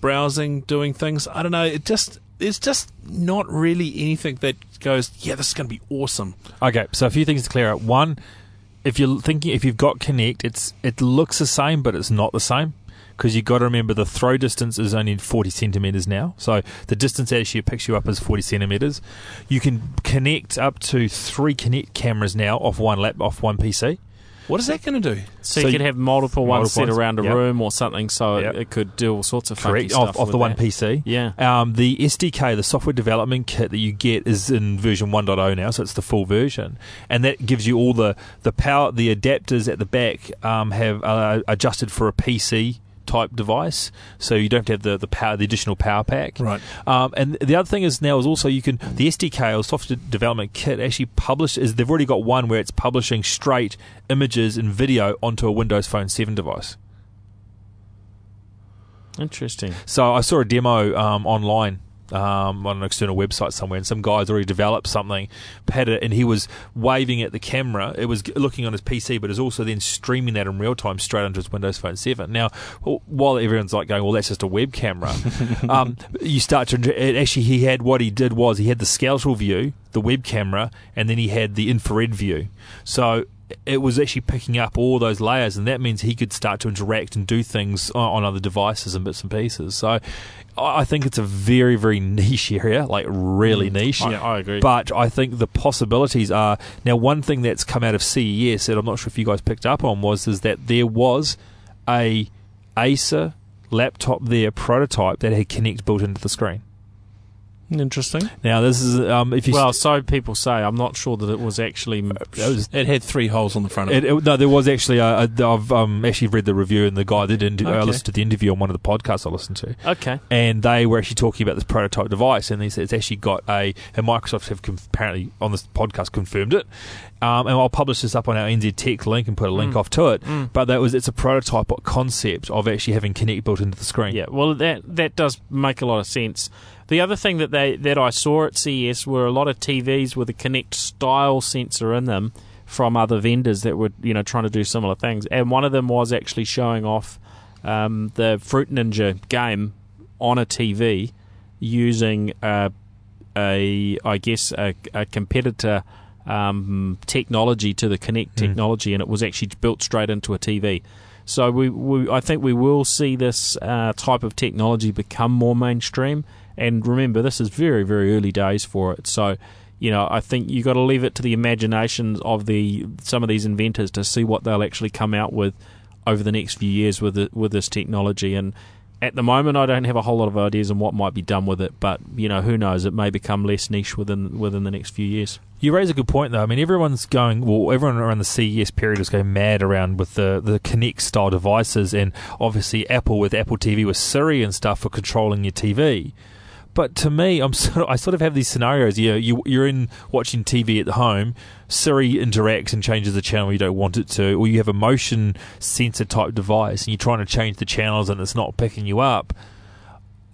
Speaker 4: browsing, doing things. I don't know. It just there's just not really anything that goes, yeah, this is going to be awesome.
Speaker 3: Okay, so a few things to clear out. One, if you're thinking if you've got Kinect, it's it looks the same, but it's not the same because you've got to remember the throw distance is only 40 centimeters now. So the distance actually picks you up is 40 centimeters. You can connect up to three Kinect cameras now off one lap off one PC.
Speaker 4: What is that going to do?
Speaker 2: So,
Speaker 3: So
Speaker 2: you could have multiple ones
Speaker 3: multiple
Speaker 2: set
Speaker 3: ones,
Speaker 2: around a
Speaker 3: yep.
Speaker 2: room or something, so
Speaker 3: Yep.
Speaker 2: it, it could do all sorts of funky
Speaker 3: Correct
Speaker 2: stuff
Speaker 3: off, off
Speaker 2: with
Speaker 3: the one
Speaker 2: that.
Speaker 3: PC.
Speaker 2: Yeah.
Speaker 3: Um, the SDK, the software development kit that you get, is in version 1.0 now, so it's the full version, and that gives you all the the power. The adapters at the back um, have uh, adjusted for a PC type device, so you don't have to have the the power, the additional power pack.
Speaker 4: Right.
Speaker 3: Um, and the other thing is now is also you can the SDK or software development kit actually publish is they've already got one where it's publishing straight images and video onto a Windows Phone 7 device.
Speaker 2: Interesting.
Speaker 3: So I saw a demo um, online um, on an external website somewhere, and some guy's already developed something, had it, and he was waving at the camera. It was looking on his PC, but is also then streaming that in real time straight onto his Windows Phone 7. Now, while everyone's like going, "Well, that's just a web camera," <laughs> um, you start to actually he had what he did was he had the skeletal view, the web camera, and then he had the infrared view. So it was actually picking up all those layers, and that means he could start to interact and do things on, on other devices and bits and pieces. So I think it's a very, very <laughs> niche area, like really mm. niche.
Speaker 2: Yeah, I agree.
Speaker 3: But I think the possibilities are now. One thing that's come out of CES that I'm not sure if you guys picked up on was is that there was a Acer laptop there prototype that had Kinect built into the screen.
Speaker 4: Interesting.
Speaker 3: Now this is um, if you
Speaker 2: well, so people say. I'm not sure that it was actually.
Speaker 3: that was
Speaker 4: It had three holes on the front of it.
Speaker 3: It, it, no, there was actually. I've um, actually read the review and the guy that did. I listened to the interview on one of the podcasts I listened to,
Speaker 2: okay.
Speaker 3: and they were actually talking about this prototype device, and they said it's actually got a. And Microsoft have conf- apparently on this podcast confirmed it, um, and I'll publish this up on our NZ Tech link and put a link
Speaker 2: Mm.
Speaker 3: off to it.
Speaker 2: Mm.
Speaker 3: But that was it's a prototype concept of actually having Kinect built into the screen.
Speaker 2: Yeah, well, that that does make a lot of sense. The other thing that they that I saw at CES were a lot of TVs with a Kinect style sensor in them from other vendors that were you know trying to do similar things, and one of them was actually showing off um, the Fruit Ninja game on a TV using a, a I guess a, a competitor um, technology to the Kinect
Speaker 3: Mm.
Speaker 2: technology, and it was actually built straight into a TV. So we, we I think we will see this uh, type of technology become more mainstream. And remember, this is very very early days for it. So you know, I think you've got to leave it to the imaginations of the some of these inventors to see what they'll actually come out with over the next few years with it, with this technology. And at the moment, I don't have a whole lot of ideas on what might be done with it. But you know, who knows? It may become less niche within within the next few years.
Speaker 3: You raise a good point, though. I mean, everyone's going. Well, everyone around the CES period is going mad around with the the Kinect style devices, and obviously Apple with Apple TV with Siri and stuff for controlling your TV. But to me, I'm <laughs> sort of, I sort of have these scenarios. You know, you you're in watching TV at the home, Siri interacts and changes the channel you don't want it to, or you have a motion sensor type device and you're trying to change the channels and it's not picking you up.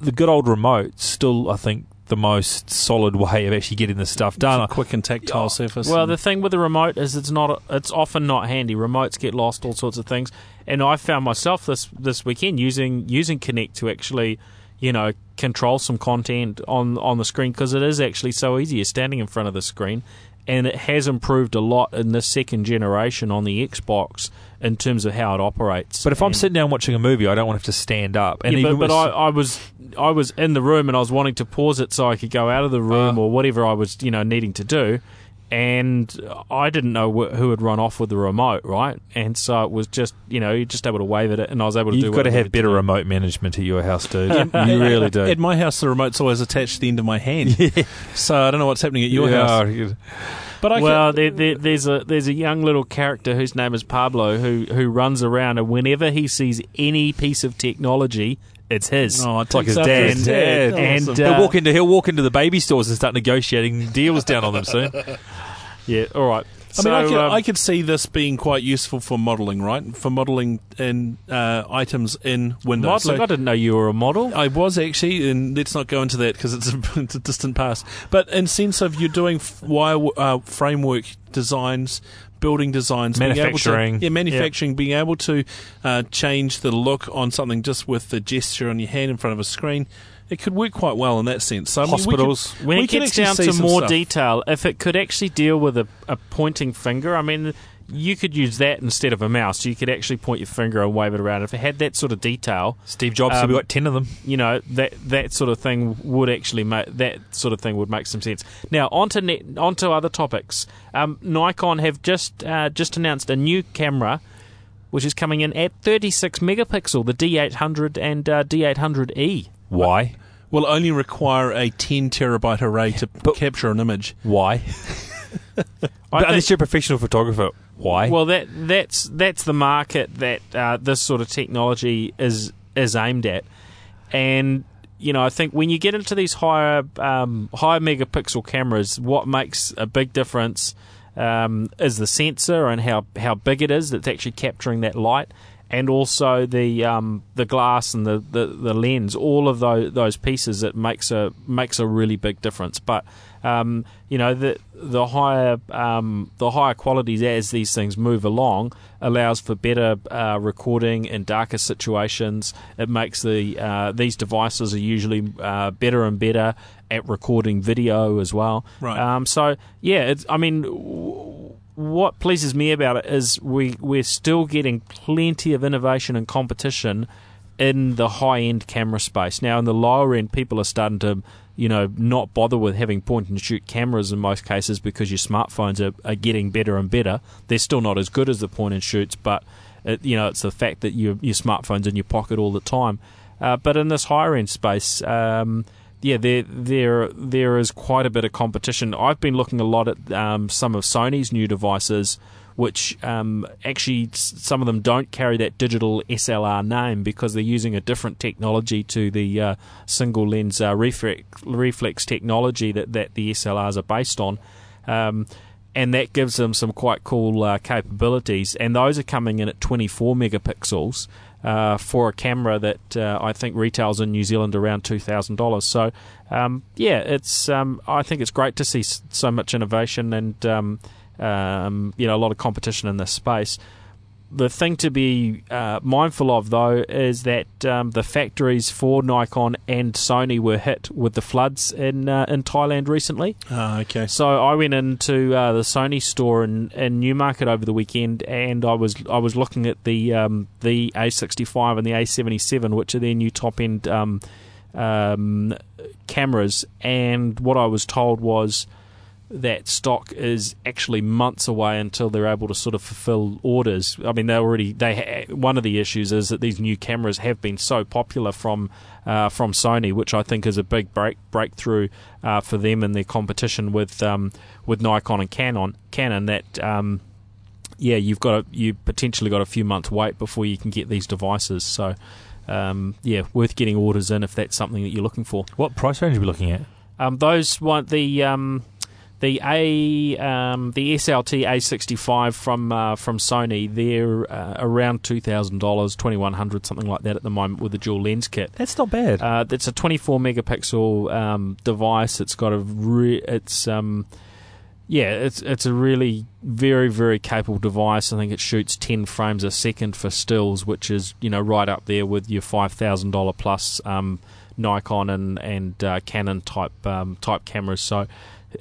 Speaker 3: The good old remote still, I think, the most solid <laughs> way of actually getting this stuff done.
Speaker 4: It's a quick and tactile surface.
Speaker 2: Well,
Speaker 4: and-
Speaker 2: the thing with the remote is it's not it's often not handy. Remotes get lost, all sorts of things. And I found myself this this weekend using using Kinect to actually, you know, control some content on on the screen because it is actually so easy. You're standing in front of the screen, and it has improved a lot in this second generation on the Xbox in terms of how it operates.
Speaker 3: But if I'm sitting down watching a movie, I don't want to have to stand up. And
Speaker 2: yeah,
Speaker 3: even
Speaker 2: but, but I, I was I was in the room and I was wanting to pause it so I could go out of the room
Speaker 3: Uh.
Speaker 2: or whatever I was you know needing to do, and I didn't know wh- who had run off with the remote, right? And so it was just you know you're just able to wave at it, and I was able to do.
Speaker 3: you've
Speaker 2: what
Speaker 3: got to have better
Speaker 2: do.
Speaker 3: remote management at your house, dude. you really do.
Speaker 4: At my house, the remote's always attached to the end of my hand. <laughs> So I don't know what's happening at your
Speaker 3: Yeah,
Speaker 4: house.
Speaker 3: you-
Speaker 4: But I
Speaker 2: well,
Speaker 4: can,
Speaker 2: there, there, there's a there's a young little character whose name is Pablo who who runs around and whenever he sees any piece of technology, it's his.
Speaker 4: oh,
Speaker 3: It's like his dad.
Speaker 4: his
Speaker 3: Dad.
Speaker 2: And,
Speaker 4: Awesome.
Speaker 2: uh,
Speaker 3: he'll walk into he'll walk into the baby stores and start negotiating deals down on them soon. <laughs>
Speaker 2: Yeah, all right.
Speaker 4: I mean, I could,
Speaker 2: um,
Speaker 4: I could see this being quite useful for modelling, right? For modelling in uh, items in Windows.
Speaker 2: modelling.
Speaker 4: So-
Speaker 2: I didn't know you were a model.
Speaker 4: I was actually, and let's not go into that because it's, a- <laughs> it's a distant past. But in sense of you're doing f- wire uh, framework designs, building designs, being able to-
Speaker 3: Manufacturing.
Speaker 4: yeah, manufacturing, being able to uh, change the look on something just with the gesture on your hand in front of a screen. It could work quite well in that sense. So I mean, we could-
Speaker 3: Hospitals.
Speaker 2: when
Speaker 4: we
Speaker 2: it gets down to more
Speaker 4: stuff.
Speaker 2: detail, if it could actually deal with a, a pointing finger, I mean, you could use that instead of a mouse. You could actually point your finger and wave it around. If it had that sort of detail,
Speaker 3: Steve Jobs said
Speaker 2: Um,
Speaker 3: we got ten of them.
Speaker 2: you know that that sort of thing would actually make that sort of thing would make some sense. Now onto net, onto other topics. Um, Nikon have just uh, just announced a new camera, which is coming in at 36 megapixel, the D800 and uh, D800E.
Speaker 3: Why?
Speaker 4: will only require a 10 terabyte array to capture an image.
Speaker 3: Why? <laughs>
Speaker 2: I
Speaker 3: But unless you're a professional photographer, why?
Speaker 2: Well, that that's that's the market that uh, this sort of technology is is aimed at, and you know I think when you get into these higher um, higher megapixel cameras, what makes a big difference um, is the sensor and how how big it is that's actually capturing that light. And also the um, the glass and the, the, the lens, all of those those pieces, it makes a makes a really big difference. But um, you know the the higher um, the higher qualities as these things move along allows for better uh, recording in darker situations. It makes the uh, these devices are usually uh, better and better at recording video as well.
Speaker 4: Right.
Speaker 2: Um, so yeah, it's, I mean. W- what pleases me about it is we we're still getting plenty of innovation and competition in the high end camera space. Now in the lower end people are starting to you know not bother with having point and shoot cameras in most cases because your smartphones are, are getting better and better. They're still not as good as the point and shoots, but it, you know it's the fact that your your smartphone's in your pocket all the time. Uh, but in this higher end space, um, yeah, there there there is quite a bit of competition. I've been looking a lot at um, some of Sony's new devices, which um, actually some of them don't carry that digital SLR name because they're using a different technology to the uh, single lens uh, reflex, reflex technology that, that the SLRs are based on. Um, and that gives them some quite cool uh, capabilities. And those are coming in at 24 megapixels uh, for a camera that uh, I think retails in New Zealand around two thousand dollars. So, um, yeah, it's um, I think it's great to see so much innovation and um, um, you know a lot of competition in this space. The thing to be uh, mindful of, though, is that um, the factories for Nikon and Sony were hit with the floods in uh, in Thailand recently.
Speaker 4: Ah, okay.
Speaker 2: So I went into uh, the Sony store in, in Newmarket over the weekend, and I was I was looking at the um, the A65 and the A77, which are their new top end um, um, cameras. And what I was told was that stock is actually months away until they're able to sort of fulfill orders. I mean, they already they ha- one of the issues is that these new cameras have been so popular from uh, from Sony, which I think is a big break breakthrough uh, for them in their competition with um, with Nikon and Canon. Canon that. Um, yeah, you've got a, you potentially got a few months wait before you can get these devices. So, um, yeah, worth getting orders in if that's something that you're looking for.
Speaker 3: what price range are we looking at?
Speaker 2: Um, those want the um, the A um, the SLT A65 from uh, from Sony. They're uh, around two thousand dollars, twenty one hundred, something like that at the moment with the dual lens kit.
Speaker 3: That's not bad.
Speaker 2: Uh, it's a 24 megapixel um, device. It's got a re- it's um, yeah, it's it's a really very very capable device. I think it shoots 10 frames a second for stills, which is you know right up there with your five thousand dollar plus um, Nikon and and uh, Canon type um, type cameras. So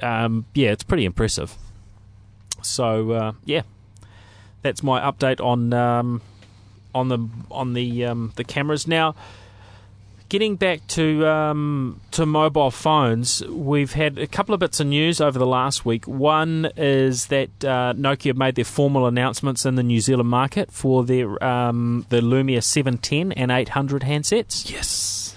Speaker 2: um, yeah, it's pretty impressive. So uh, yeah, that's my update on um, on the on the um, the cameras now. Getting back to um, to mobile phones, we've had a couple of bits of news over the last week. One is that uh, Nokia made their formal announcements in the New Zealand market for their um, the Lumia 710 and 800 handsets.
Speaker 4: Yes.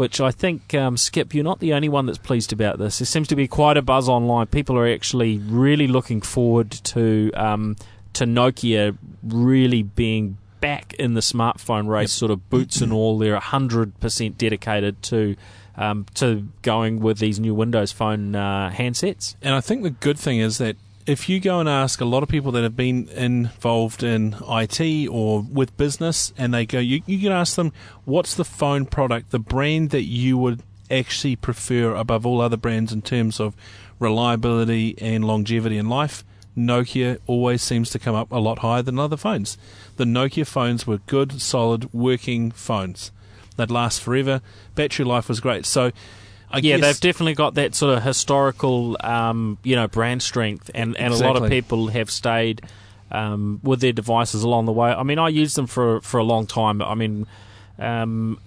Speaker 2: Which I think, um, Skip, you're not the only one that's pleased about this. There seems to be quite a buzz online. People are actually really looking forward to um, to Nokia really being back in the smartphone race,
Speaker 4: Yep.
Speaker 2: sort of boots and all. They're hundred percent dedicated to um, to going with these new Windows Phone uh, handsets.
Speaker 4: And I think the good thing is that if you go and ask a lot of people that have been involved in IT or with business, and they go, you, you can ask them, what's the phone product, the brand that you would actually prefer above all other brands in terms of reliability and longevity in life? Nokia always seems to come up a lot higher than other phones. The Nokia phones were good, solid, working phones. They'd last forever. Battery life was great. So, I
Speaker 2: yeah,
Speaker 4: guess
Speaker 2: they've definitely got that sort of historical, um, you know, brand strength, and, and a lot of people have stayed um, with their devices along the way. I mean, I used them for for a long time. I mean, um,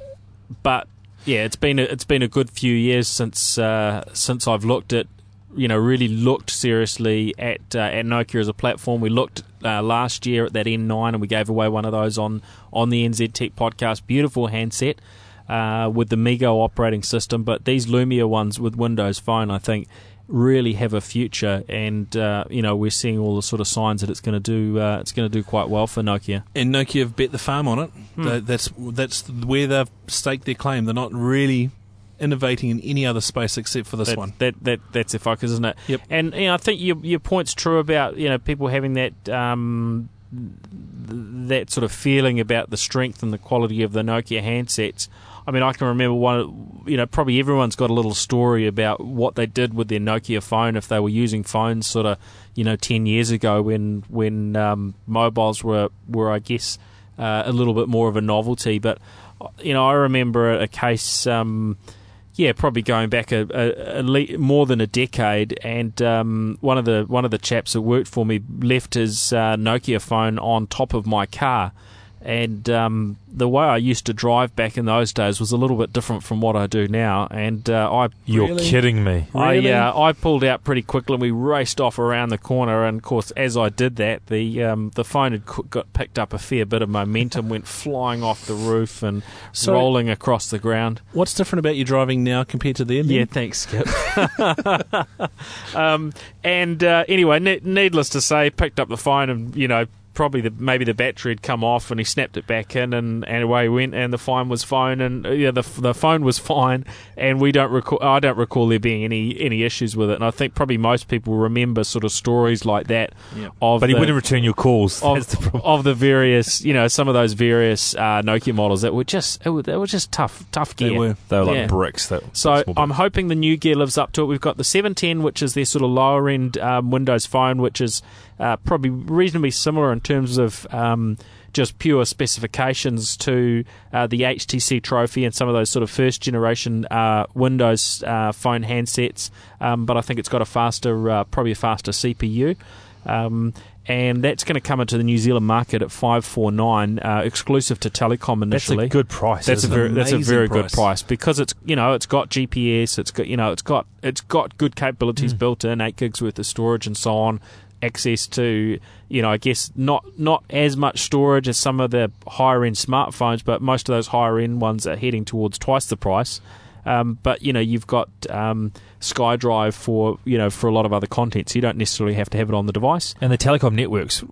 Speaker 2: but yeah, it's been a, it's been a good few years since uh, since I've looked at, you know, really looked seriously at uh, at Nokia as a platform. We looked uh, last year at that N9, and we gave away one of those on on the NZ Tech podcast. Beautiful handset uh, with the MeeGo operating system, but these Lumia ones with Windows Phone, I think, really have a future, and uh, you know we're seeing all the sort of signs that it's going to do. Uh, it's going to do quite well for Nokia.
Speaker 4: and Nokia have bet the farm on it.
Speaker 2: Hmm.
Speaker 4: Tha- That's that's where they've staked their claim. They're not really innovating in any other space except for this
Speaker 2: that,
Speaker 4: one.
Speaker 2: That that that's their focus, isn't it?
Speaker 4: Yep.
Speaker 2: And you know, I think your your point's true about you know people having that. Um, that sort of feeling about the strength and the quality of the Nokia handsets. I mean, I can remember one. You know, probably everyone's got a little story about what they did with their Nokia phone if they were using phones, sort of, you know, ten years ago when when um, mobiles were were, I guess, uh, a little bit more of a novelty. But you know, I remember a case. Um, yeah, probably going back a, a, a le- more than a decade. And um, one of the one of the chaps that worked for me left his uh, Nokia phone on top of my car. And um, the way I used to drive back in those days was a little bit different from what I do now. And uh, I
Speaker 3: You're
Speaker 4: Really?
Speaker 3: kidding me.
Speaker 2: I uh, I pulled out pretty quickly. and We raced off around the corner, and of course, as I did that, the um, the phone had got picked up a fair bit of momentum, went flying off the roof and
Speaker 4: So-
Speaker 2: rolling across the ground.
Speaker 4: What's different about you driving now compared to then?
Speaker 2: Yeah, thanks, Skip. <laughs> um, and uh, anyway, ne- needless to say, picked up the phone and you know probably the maybe the battery had come off and he snapped it back in and, and away he went and the phone was fine and uh, yeah the the phone was <laughs> fine and we don't recall I don't recall there being any any issues with it and I think probably most people remember sort of stories like that
Speaker 4: Yeah.
Speaker 2: of
Speaker 3: But he
Speaker 2: the,
Speaker 3: wouldn't return your calls.
Speaker 2: of,
Speaker 3: That's the problem.
Speaker 2: of the various you know some of those various uh, Nokia models that were just it were, they were just tough tough gear
Speaker 4: They were.
Speaker 3: They were like
Speaker 2: Yeah.
Speaker 3: bricks. That
Speaker 2: so I'm hoping the new gear lives up to it. We've got the 710, which is their sort of lower end um, Windows phone, which is uh, probably reasonably similar in terms of um, just pure specifications to uh, the HTC Trophy and some of those sort of first generation uh, Windows uh, phone handsets. Um, but I think it's got a faster, uh, probably a faster CPU. Um, and that's going to come into the New Zealand market at five four nine, uh, exclusive to Telecom initially.
Speaker 3: That's a good price.
Speaker 2: That's a very that's a very good
Speaker 4: price.
Speaker 2: price because it's you know it's got GPS, it's got you know it's got it's got good capabilities
Speaker 3: Mm.
Speaker 2: built in, eight gigs worth of storage and so on. Access to you know I guess not not as much storage as some of the higher end smartphones, but most of those higher end ones are heading towards twice the price. Um, but you know you've got um, SkyDrive for you know for a lot of other content, so you don't necessarily have to have it on the device.
Speaker 3: And the telecom network's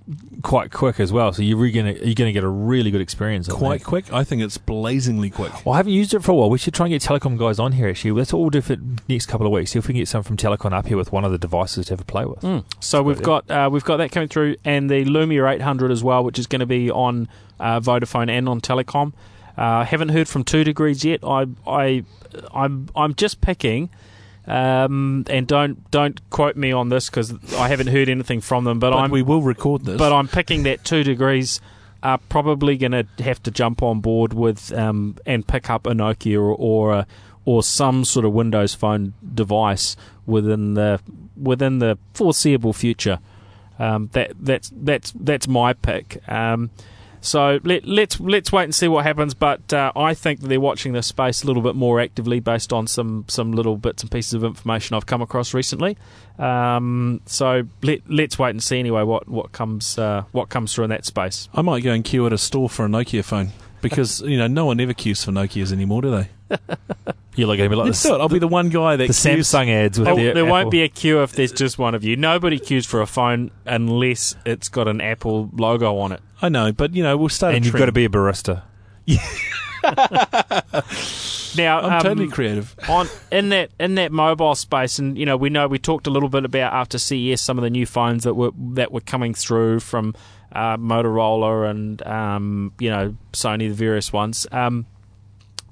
Speaker 3: quite quick as well, so you're really gonna you're gonna get a really good experience. on
Speaker 4: Quite
Speaker 3: that.
Speaker 4: quick. I think it's blazingly quick.
Speaker 3: Well, I haven't used it for a while. We should try and get telecom guys on here. Actually, let's all do it for next couple of weeks. See if we can get some from Telecom up here with one of the devices to have a play with.
Speaker 2: Mm. So we've got uh, we've got that coming through, and the Lumia 800 as well, which is going to be on uh, Vodafone and on Telecom. Uh, haven't heard from Two Degrees yet. I I I'm I'm just picking, um, and don't don't quote me on this because I haven't heard anything from them. But,
Speaker 4: But
Speaker 2: I'm
Speaker 4: we will record this.
Speaker 2: but I'm picking that Two Degrees are probably going to have to jump on board with um, and pick up a Nokia or or, a, or some sort of Windows Phone device within the within the foreseeable future. Um, that that's that's that's my pick. Um, so let, let's let's wait and see what happens. But uh, I think they're watching this space a little bit more actively based on some some little bits and pieces of information I've come across recently. Um, so let let's wait and see anyway what what comes uh, what comes through in that space.
Speaker 4: I might go and queue at a store for a Nokia phone because you know no one ever queues for Nokias anymore, do they? <laughs>
Speaker 3: You're like going to be like
Speaker 4: Let's
Speaker 3: the,
Speaker 4: do it. I'll be the one guy that
Speaker 3: the
Speaker 4: queues.
Speaker 3: Samsung ads with
Speaker 2: Oh,
Speaker 3: the
Speaker 2: there won't be a queue if there's just one of you. Nobody queues for a phone unless it's got an Apple logo on it.
Speaker 4: I know, but you know we'll start.
Speaker 3: and
Speaker 4: a
Speaker 3: you've got
Speaker 4: trend.
Speaker 3: to be a barista. <laughs>
Speaker 2: Now,
Speaker 4: I'm
Speaker 2: um,
Speaker 4: totally creative.
Speaker 2: on in that in that mobile space, and you know, we know we talked a little bit about after CES some of the new phones that were that were coming through from uh, Motorola and um, you know Sony, the various ones. Um,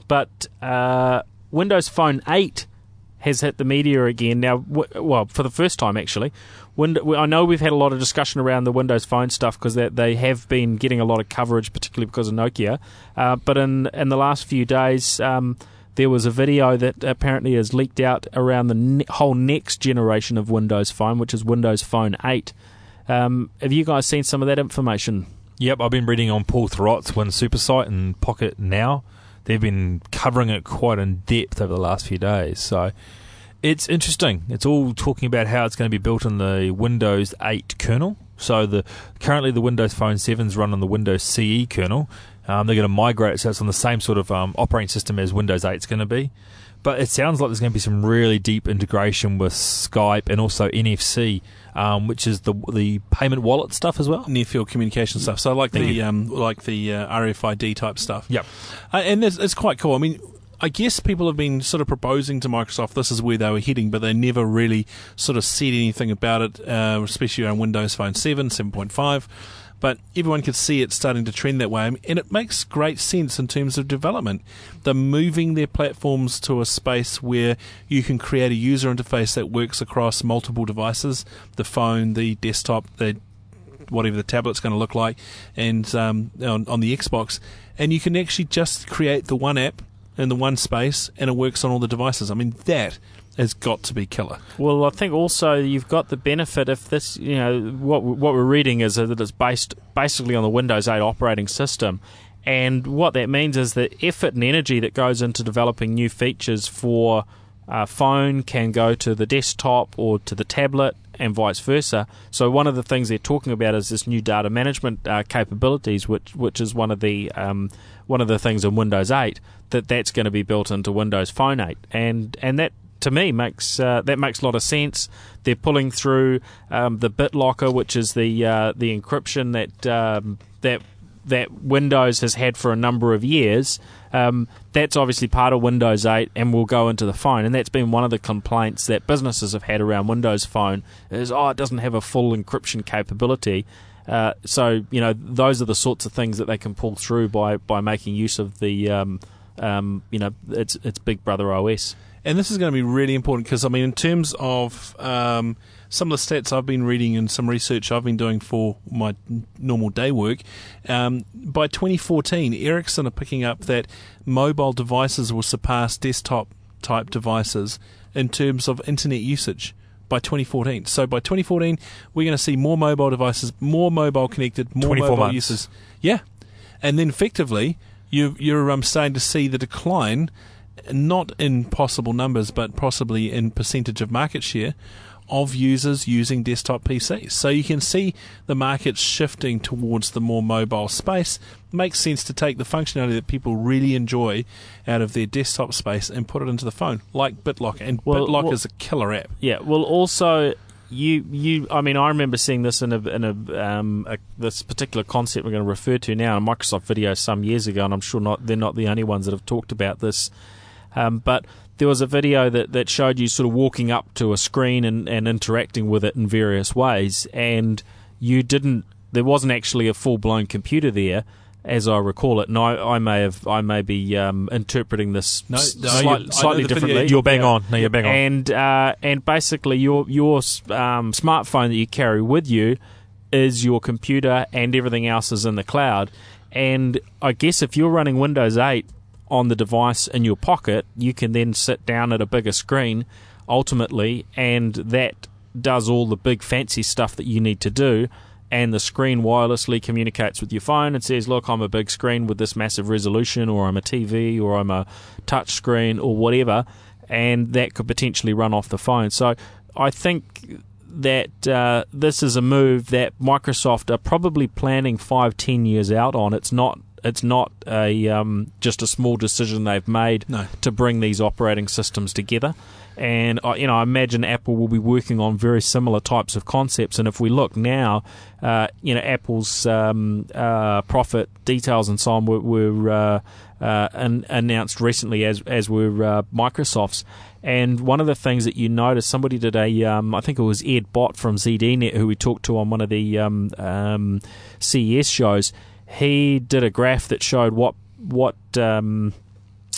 Speaker 2: but uh, Windows Phone 8 has hit the media again now. W- well, for the first time actually. I know we've had a lot of discussion around the Windows Phone stuff because they, they have been getting a lot of coverage, particularly because of Nokia. Uh, but in in the last few days, um, there was a video that apparently has leaked out around the ne- whole next generation of Windows Phone, which is Windows Phone 8. Um, have you guys seen some of that information?
Speaker 3: Yep, I've been reading on Paul Thurrott's Win Super and Pocketnow. They've been covering it quite in depth over the last few days. So it's interesting. It's all talking about how it's going to be built on the Windows 8 kernel. So the currently the Windows Phone 7's run on the Windows CE kernel. Um, they're going to migrate so it's on the same sort of um, operating system as Windows 8's going to be. But it sounds like there's going to be some really deep integration with Skype and also NFC, um, which is the the payment wallet stuff as well.
Speaker 4: Near field communication stuff. So like
Speaker 3: Thank
Speaker 4: the um, like the uh, RFID type stuff.
Speaker 3: Yep.
Speaker 4: Uh, and it's, it's quite cool. I mean, I guess people have been sort of proposing to Microsoft this is where they were heading, but they never really sort of said anything about it, uh, especially around Windows Phone 7, 7.5. But everyone could see it starting to trend that way, and it makes great sense in terms of development. They're moving their platforms to a space where you can create a user interface that works across multiple devices the phone, the desktop, the whatever the tablet's going to look like, and um, on, on the Xbox, and you can actually just create the one app in the one space, and it works on all the devices. I mean, that has got to be killer.
Speaker 2: Well, I think also you've got the benefit if this, you know, what what we're reading is that it's based basically on the Windows 8 operating system, and what that means is the effort and energy that goes into developing new features for a phone can go to the desktop or to the tablet and vice versa. So one of the things they're talking about is this new data management uh, capabilities, which which is one of the um, one of the things in Windows 8 that that's going to be built into Windows Phone 8, and and that to me makes uh, that makes a lot of sense. They're pulling through um, the BitLocker, which is the uh, the encryption that um, that that Windows has had for a number of years. Um, that's obviously part of Windows 8 and will go into the phone. And that's been one of the complaints that businesses have had around Windows Phone is oh it doesn't have a full encryption capability. Uh, so you know those are the sorts of things that they can pull through by by making use of the um, um, you know it's it's Big Brother OS.
Speaker 4: And this is going to be really important because, I mean, in terms of um, some of the stats I've been reading and some research I've been doing for my normal day work, um, by 2014, Ericsson are picking up that mobile devices will surpass desktop type devices in terms of internet usage by 2014. So by 2014, we're going to see more mobile devices, more mobile connected, more mobile
Speaker 3: months.
Speaker 4: uses. Yeah. And then effectively, you, you're um, starting to see the decline not in possible numbers, but possibly in percentage of market share of users using desktop PCs. So you can see the market shifting towards the more mobile space. It Makes sense to take the functionality that people really enjoy out of their desktop space and put it into the phone, like BitLocker. And
Speaker 2: Well,
Speaker 4: BitLocker
Speaker 2: well-
Speaker 4: is a killer app.
Speaker 2: Yeah. Well, also you you I mean I remember seeing this in a in a, um, a this particular concept we're going to refer to now in a Microsoft video some years ago, and I'm sure not they're not the only ones that have talked about this. Um, but there was a video that, that showed you sort of walking up to a screen and, and interacting with it in various ways, and you didn't. There wasn't actually a full blown computer there, as I recall it. And I, I may have I may be um, interpreting this
Speaker 4: No, no,
Speaker 2: slight- slightly
Speaker 4: the video
Speaker 2: differently.
Speaker 3: You're bang on. No, you're bang on.
Speaker 2: And uh, and basically your your um, smartphone that you carry with you is your computer, and everything else is in the cloud. And I guess if you're running Windows 8 on the device in your pocket, you can then sit down at a bigger screen, ultimately, and that does all the big fancy stuff that you need to do, and the screen wirelessly communicates with your phone and says, "Look, I'm a big screen with this massive resolution, or I'm a TV, or I'm a touch screen, or whatever," and that could potentially run off the phone. So I think that uh, this is a move that Microsoft are probably planning five, ten years out on. It's not. It's not a um, just a small decision they've made
Speaker 4: No.
Speaker 2: to bring these operating systems together. And I- you know, I imagine Apple will be working on very similar types of concepts. And if we look now, uh, you know, Apple's um, uh, profit details and so on were, were uh, uh, an, announced recently, as as were uh, Microsoft's. And one of the things that you notice, somebody did a, um, I think it was Ed Bott from ZDNet, who we talked to on one of the um, um, CES shows. He did a graph that showed what what um,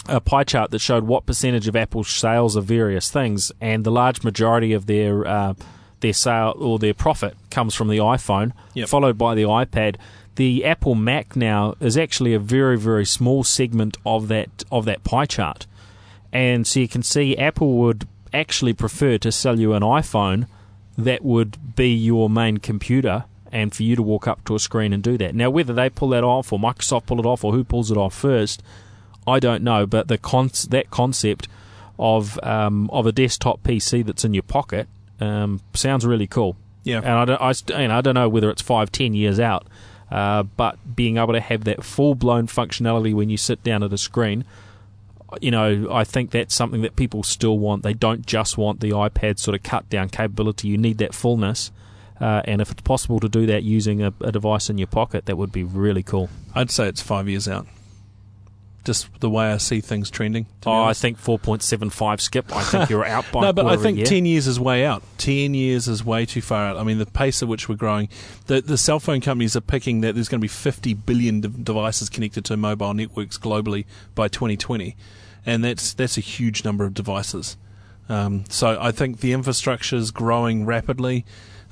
Speaker 2: a pie chart that showed what percentage of Apple's sales of various things, and the large majority of their uh, their sale or their profit comes from the iPhone,
Speaker 4: Yep.
Speaker 2: followed by the iPad. The Apple Mac now is actually a very very small segment of that of that pie chart, and so you can see Apple would actually prefer to sell you an iPhone that would be your main computer and for you to walk up to a screen and do that. Now, whether they pull that off or Microsoft pull it off or who pulls it off first, I don't know. But the con- that concept of um, of a desktop PC that's in your pocket um, sounds really cool.
Speaker 4: Yeah.
Speaker 2: And I don't, I, you know, I don't know whether it's five, ten years out, uh, but being able to have that full blown functionality when you sit down at a screen, you know, I think that's something that people still want. They don't just want the iPad sort of cut down capability. You need that fullness. Uh, and if it's possible to do that using a, a device in your pocket, that would be really cool.
Speaker 4: I'd say it's five years out. Just the way I see things trending.
Speaker 2: Oh, I think 4.75 skip. I think you're out by <laughs>
Speaker 4: no, but I
Speaker 2: quarter of a
Speaker 4: think ten years is way out. Ten years is way too far out. I mean, the pace at which we're growing, the the cell phone companies are picking that there's going to be 50 billion de- devices connected to mobile networks globally by 2020, and that's that's a huge number of devices. Um, so I think the infrastructure is growing rapidly.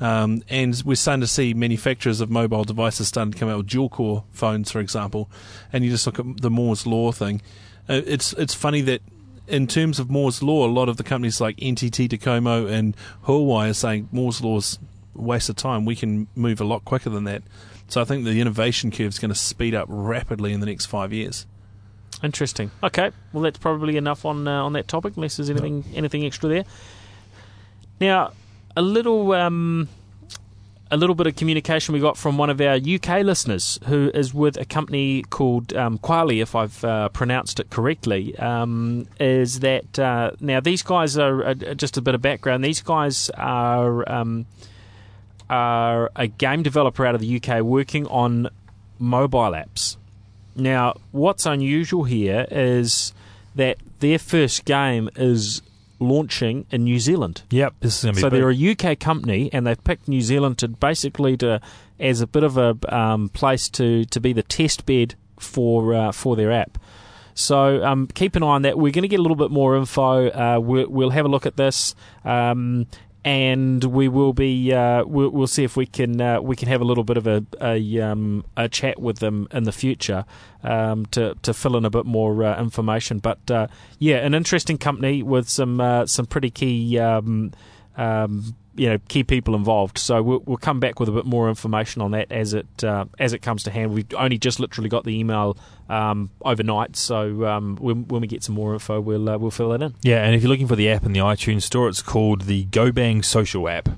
Speaker 4: Um, and we're starting to see manufacturers of mobile devices starting to come out with dual core phones, for example. And you just look at the Moore's law thing. Uh, it's it's funny that in terms of Moore's law, a lot of the companies like NTT Docomo and Huawei are saying Moore's law's a waste of time. We can move a lot quicker than that. So I think the innovation curve is going to speed up rapidly in the next five years.
Speaker 2: Interesting. Okay, well that's probably enough on uh, on that topic. Unless there's anything anything extra there. Now, a little um, a little bit of communication we got from one of our UK listeners who is with a company called um, Kwalee, if I've uh, pronounced it correctly. Um, is that uh, now these guys are uh, just a bit of background. These guys are um, are a game developer out of the UK working on mobile apps. Now, what's unusual here is that their first game is launching in New Zealand.
Speaker 3: Yep, this is going to be
Speaker 2: So
Speaker 3: big.
Speaker 2: they're a UK company, and they've picked New Zealand to basically to as a bit of a um, place to, to be the test bed for uh, for their app. So um, keep an eye on that. We're going to get a little bit more info. Uh, we'll, we'll have a look at this, um, and we will be uh, we'll, we'll see if we can uh, we can have a little bit of a a, um, a chat with them in the future um, to to fill in a bit more uh, information. But uh, yeah, an interesting company with some uh, some pretty key. Um, um, you know, key people involved. So we'll, we'll come back with a bit more information on that as it uh, as it comes to hand. We've only just literally got the email um, overnight, so um, when, when we get some more info, we'll uh, we'll fill it in.
Speaker 3: yeah, and if you're looking for the app in the iTunes store, it's called the GoBang Social app.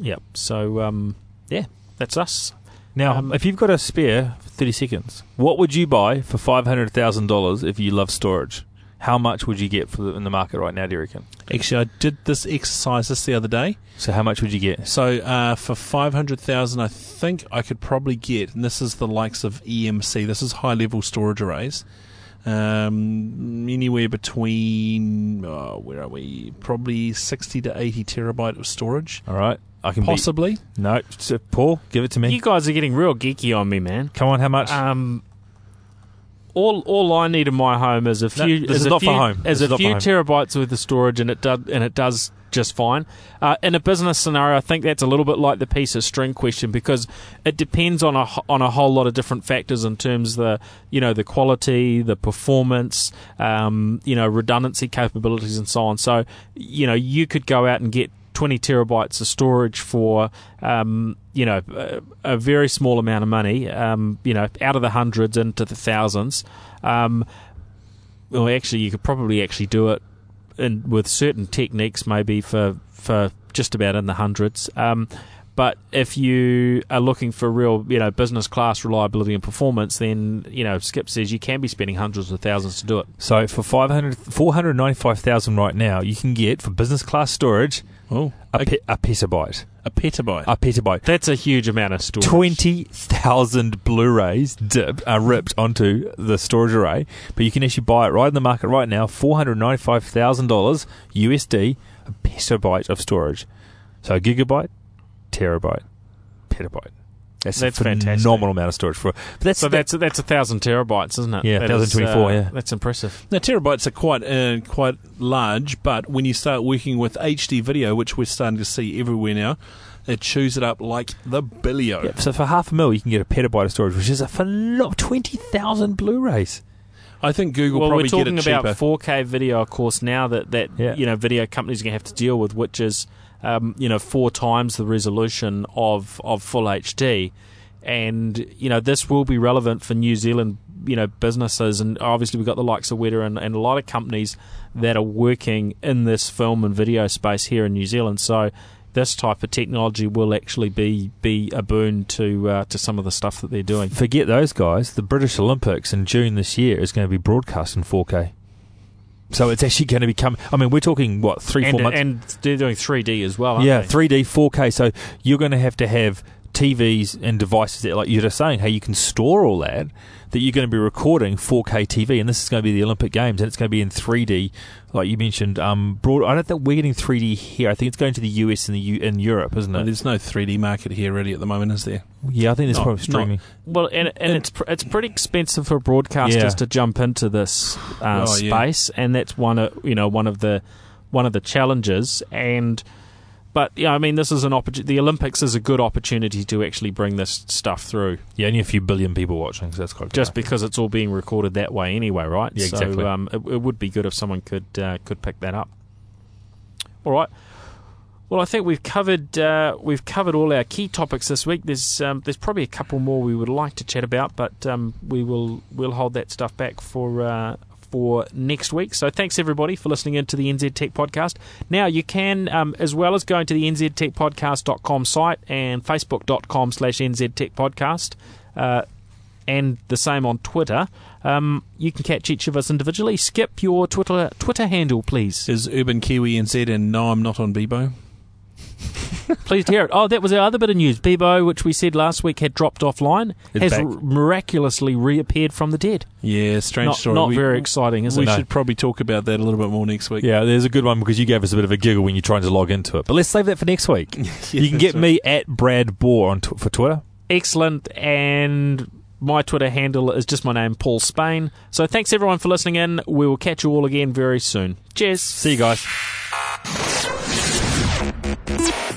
Speaker 2: Yep. So um, yeah, that's us.
Speaker 3: Now,
Speaker 2: Um,
Speaker 3: if you've got a spare 30 seconds, what would you buy for $500,000 if you love storage? How much would you get for the, in the market right now, do you reckon?
Speaker 4: Actually, I did this exercise this the other day.
Speaker 3: So, how much would you get?
Speaker 4: So uh, for five hundred thousand, I think I could probably get, and this is the likes of EMC. This is high level storage arrays. Um, anywhere between oh, where are we? Probably sixty to eighty terabyte of storage,
Speaker 3: All right. I can
Speaker 4: possibly.
Speaker 3: Be, no, Paul, give it to me.
Speaker 2: You guys are getting real geeky on me, man.
Speaker 3: Come on, how much?
Speaker 2: Um, all all I need in my home is a
Speaker 3: No,
Speaker 2: few
Speaker 3: this
Speaker 2: is a
Speaker 3: not for home.
Speaker 2: is
Speaker 3: This
Speaker 2: a few terabytes worth of storage, and it does and it does just fine. Uh, in a business scenario, I think that's a little bit like the piece of string question because it depends on a on a whole lot of different factors in terms of the you know the quality, the performance, um, you know redundancy capabilities, and so on. So you know you could go out and get 20 terabytes of storage for, um, you know, a, a, very small amount of money, um, you know, out of the hundreds into the thousands. Um, well, actually, you could probably actually do it in, with certain techniques, maybe for, for just about in the hundreds. Um, but if you are looking for real, you know, business class reliability and performance, then you know, Skip says you can be spending hundreds of thousands to do it.
Speaker 3: So for 500, 495,000 right now, you can get for business class storage
Speaker 4: Oh,
Speaker 3: a, pe- a petabyte.
Speaker 4: a petabyte.
Speaker 3: A petabyte.
Speaker 2: That's a huge amount of storage.
Speaker 3: 20,000 Blu-rays dip, are ripped onto the storage array, but you can actually buy it right in the market right now, $495,000 USD, a petabyte of storage. So a gigabyte, terabyte, petabyte. That's,
Speaker 2: That's
Speaker 3: a
Speaker 2: fantastic.
Speaker 3: phenomenal amount of storage for. But that's
Speaker 2: So that's that's a thousand terabytes, isn't it?
Speaker 3: Yeah, 1024,
Speaker 2: uh,
Speaker 3: yeah.
Speaker 2: that's impressive.
Speaker 4: Now terabytes are quite uh, quite large, but when you start working with HD video, which we're starting to see everywhere now, it chews it up like the billio.
Speaker 3: Yeah, so for half a mil, you can get a petabyte of storage, which is a phenomenal twenty thousand Blu-rays.
Speaker 4: I think Google
Speaker 2: well,
Speaker 4: probably
Speaker 2: we're talking about 4K video, of course, now that that
Speaker 3: Yeah.
Speaker 2: you know video companies are going to have to deal with, which is um, you know four times the resolution of of full HD, and you know this will be relevant for New Zealand you know businesses, and obviously we've got the likes of Weta and, and a lot of companies that are working in this film and video space here in New Zealand. So. This type of technology will actually be, be a boon to uh, to some of the stuff that they're doing.
Speaker 3: Forget those guys. The British Olympics in June this year is going to be broadcast in 4K. So it's actually going to become. I mean, we're talking what three,
Speaker 2: And,
Speaker 3: four months.
Speaker 2: and they're doing 3D as well, aren't
Speaker 3: yeah, 3D, 4K. So you're going to have to have TVs and devices that, like you're just saying, hey, you can store all that. That you're going to be recording 4K TV, and this is going to be the Olympic Games, and it's going to be in 3D, like you mentioned. Um, broad. I don't think we're getting 3D here. I think it's going to the US and the U- in Europe, isn't
Speaker 4: Well,
Speaker 3: it?
Speaker 4: there's no 3D market here really at the moment, is there?
Speaker 3: Yeah, I think it's
Speaker 4: Not-
Speaker 3: probably streaming.
Speaker 2: Well, and and it's pr- it's pretty expensive for broadcasters
Speaker 3: Yeah.
Speaker 2: to jump into this uh,
Speaker 4: Oh, yeah.
Speaker 2: space, and that's one of you know one of the one of the challenges. And but yeah, I mean, this is an opportunity. The Olympics is a good opportunity to actually bring this stuff through,
Speaker 3: Yeah, only a few billion people watching, so that's quite
Speaker 2: just
Speaker 3: good.
Speaker 2: because it's all being recorded that way anyway, right?
Speaker 3: Yeah,
Speaker 2: so,
Speaker 3: exactly.
Speaker 2: um, it, it would be good if someone could uh, could pick that up. All right. Well, I think we've covered uh, we've covered all our key topics this week. There's um, there's probably a couple more we would like to chat about, but um, we will we'll hold that stuff back for uh, for next week. So thanks everybody for listening into the NZ Tech Podcast. Now you can, um, as well as going to the nztechpodcast.com site and facebook.com slash NZ Tech Podcast. Uh, and the same on Twitter. Um, you can catch each of us individually. Skip your Twitter Twitter handle, please.
Speaker 4: Is Urban Kiwi NZ and no, I'm not on Bebo. <laughs>
Speaker 2: Pleased to hear it. Oh, that was our other bit of news. Bebo, which we said last week had dropped offline,
Speaker 3: It's
Speaker 2: has
Speaker 3: back.
Speaker 2: r- miraculously reappeared from the dead.
Speaker 4: Yeah, strange
Speaker 2: Not,
Speaker 4: story.
Speaker 2: not
Speaker 4: we,
Speaker 2: very exciting, is
Speaker 4: we
Speaker 2: it?
Speaker 4: Should probably talk about that a little bit more next week.
Speaker 3: Yeah, there's a good one because you gave us a bit of a giggle when you're trying to log into it. But let's save that for next week. <laughs> You can
Speaker 4: that's
Speaker 3: get
Speaker 4: right.
Speaker 3: me at Brad Bohr on tw- for Twitter.
Speaker 2: Excellent. And my Twitter handle is just my name, Paul Spain. So thanks everyone for listening in. We will catch you all again very soon. Cheers.
Speaker 3: See you guys. Thank you.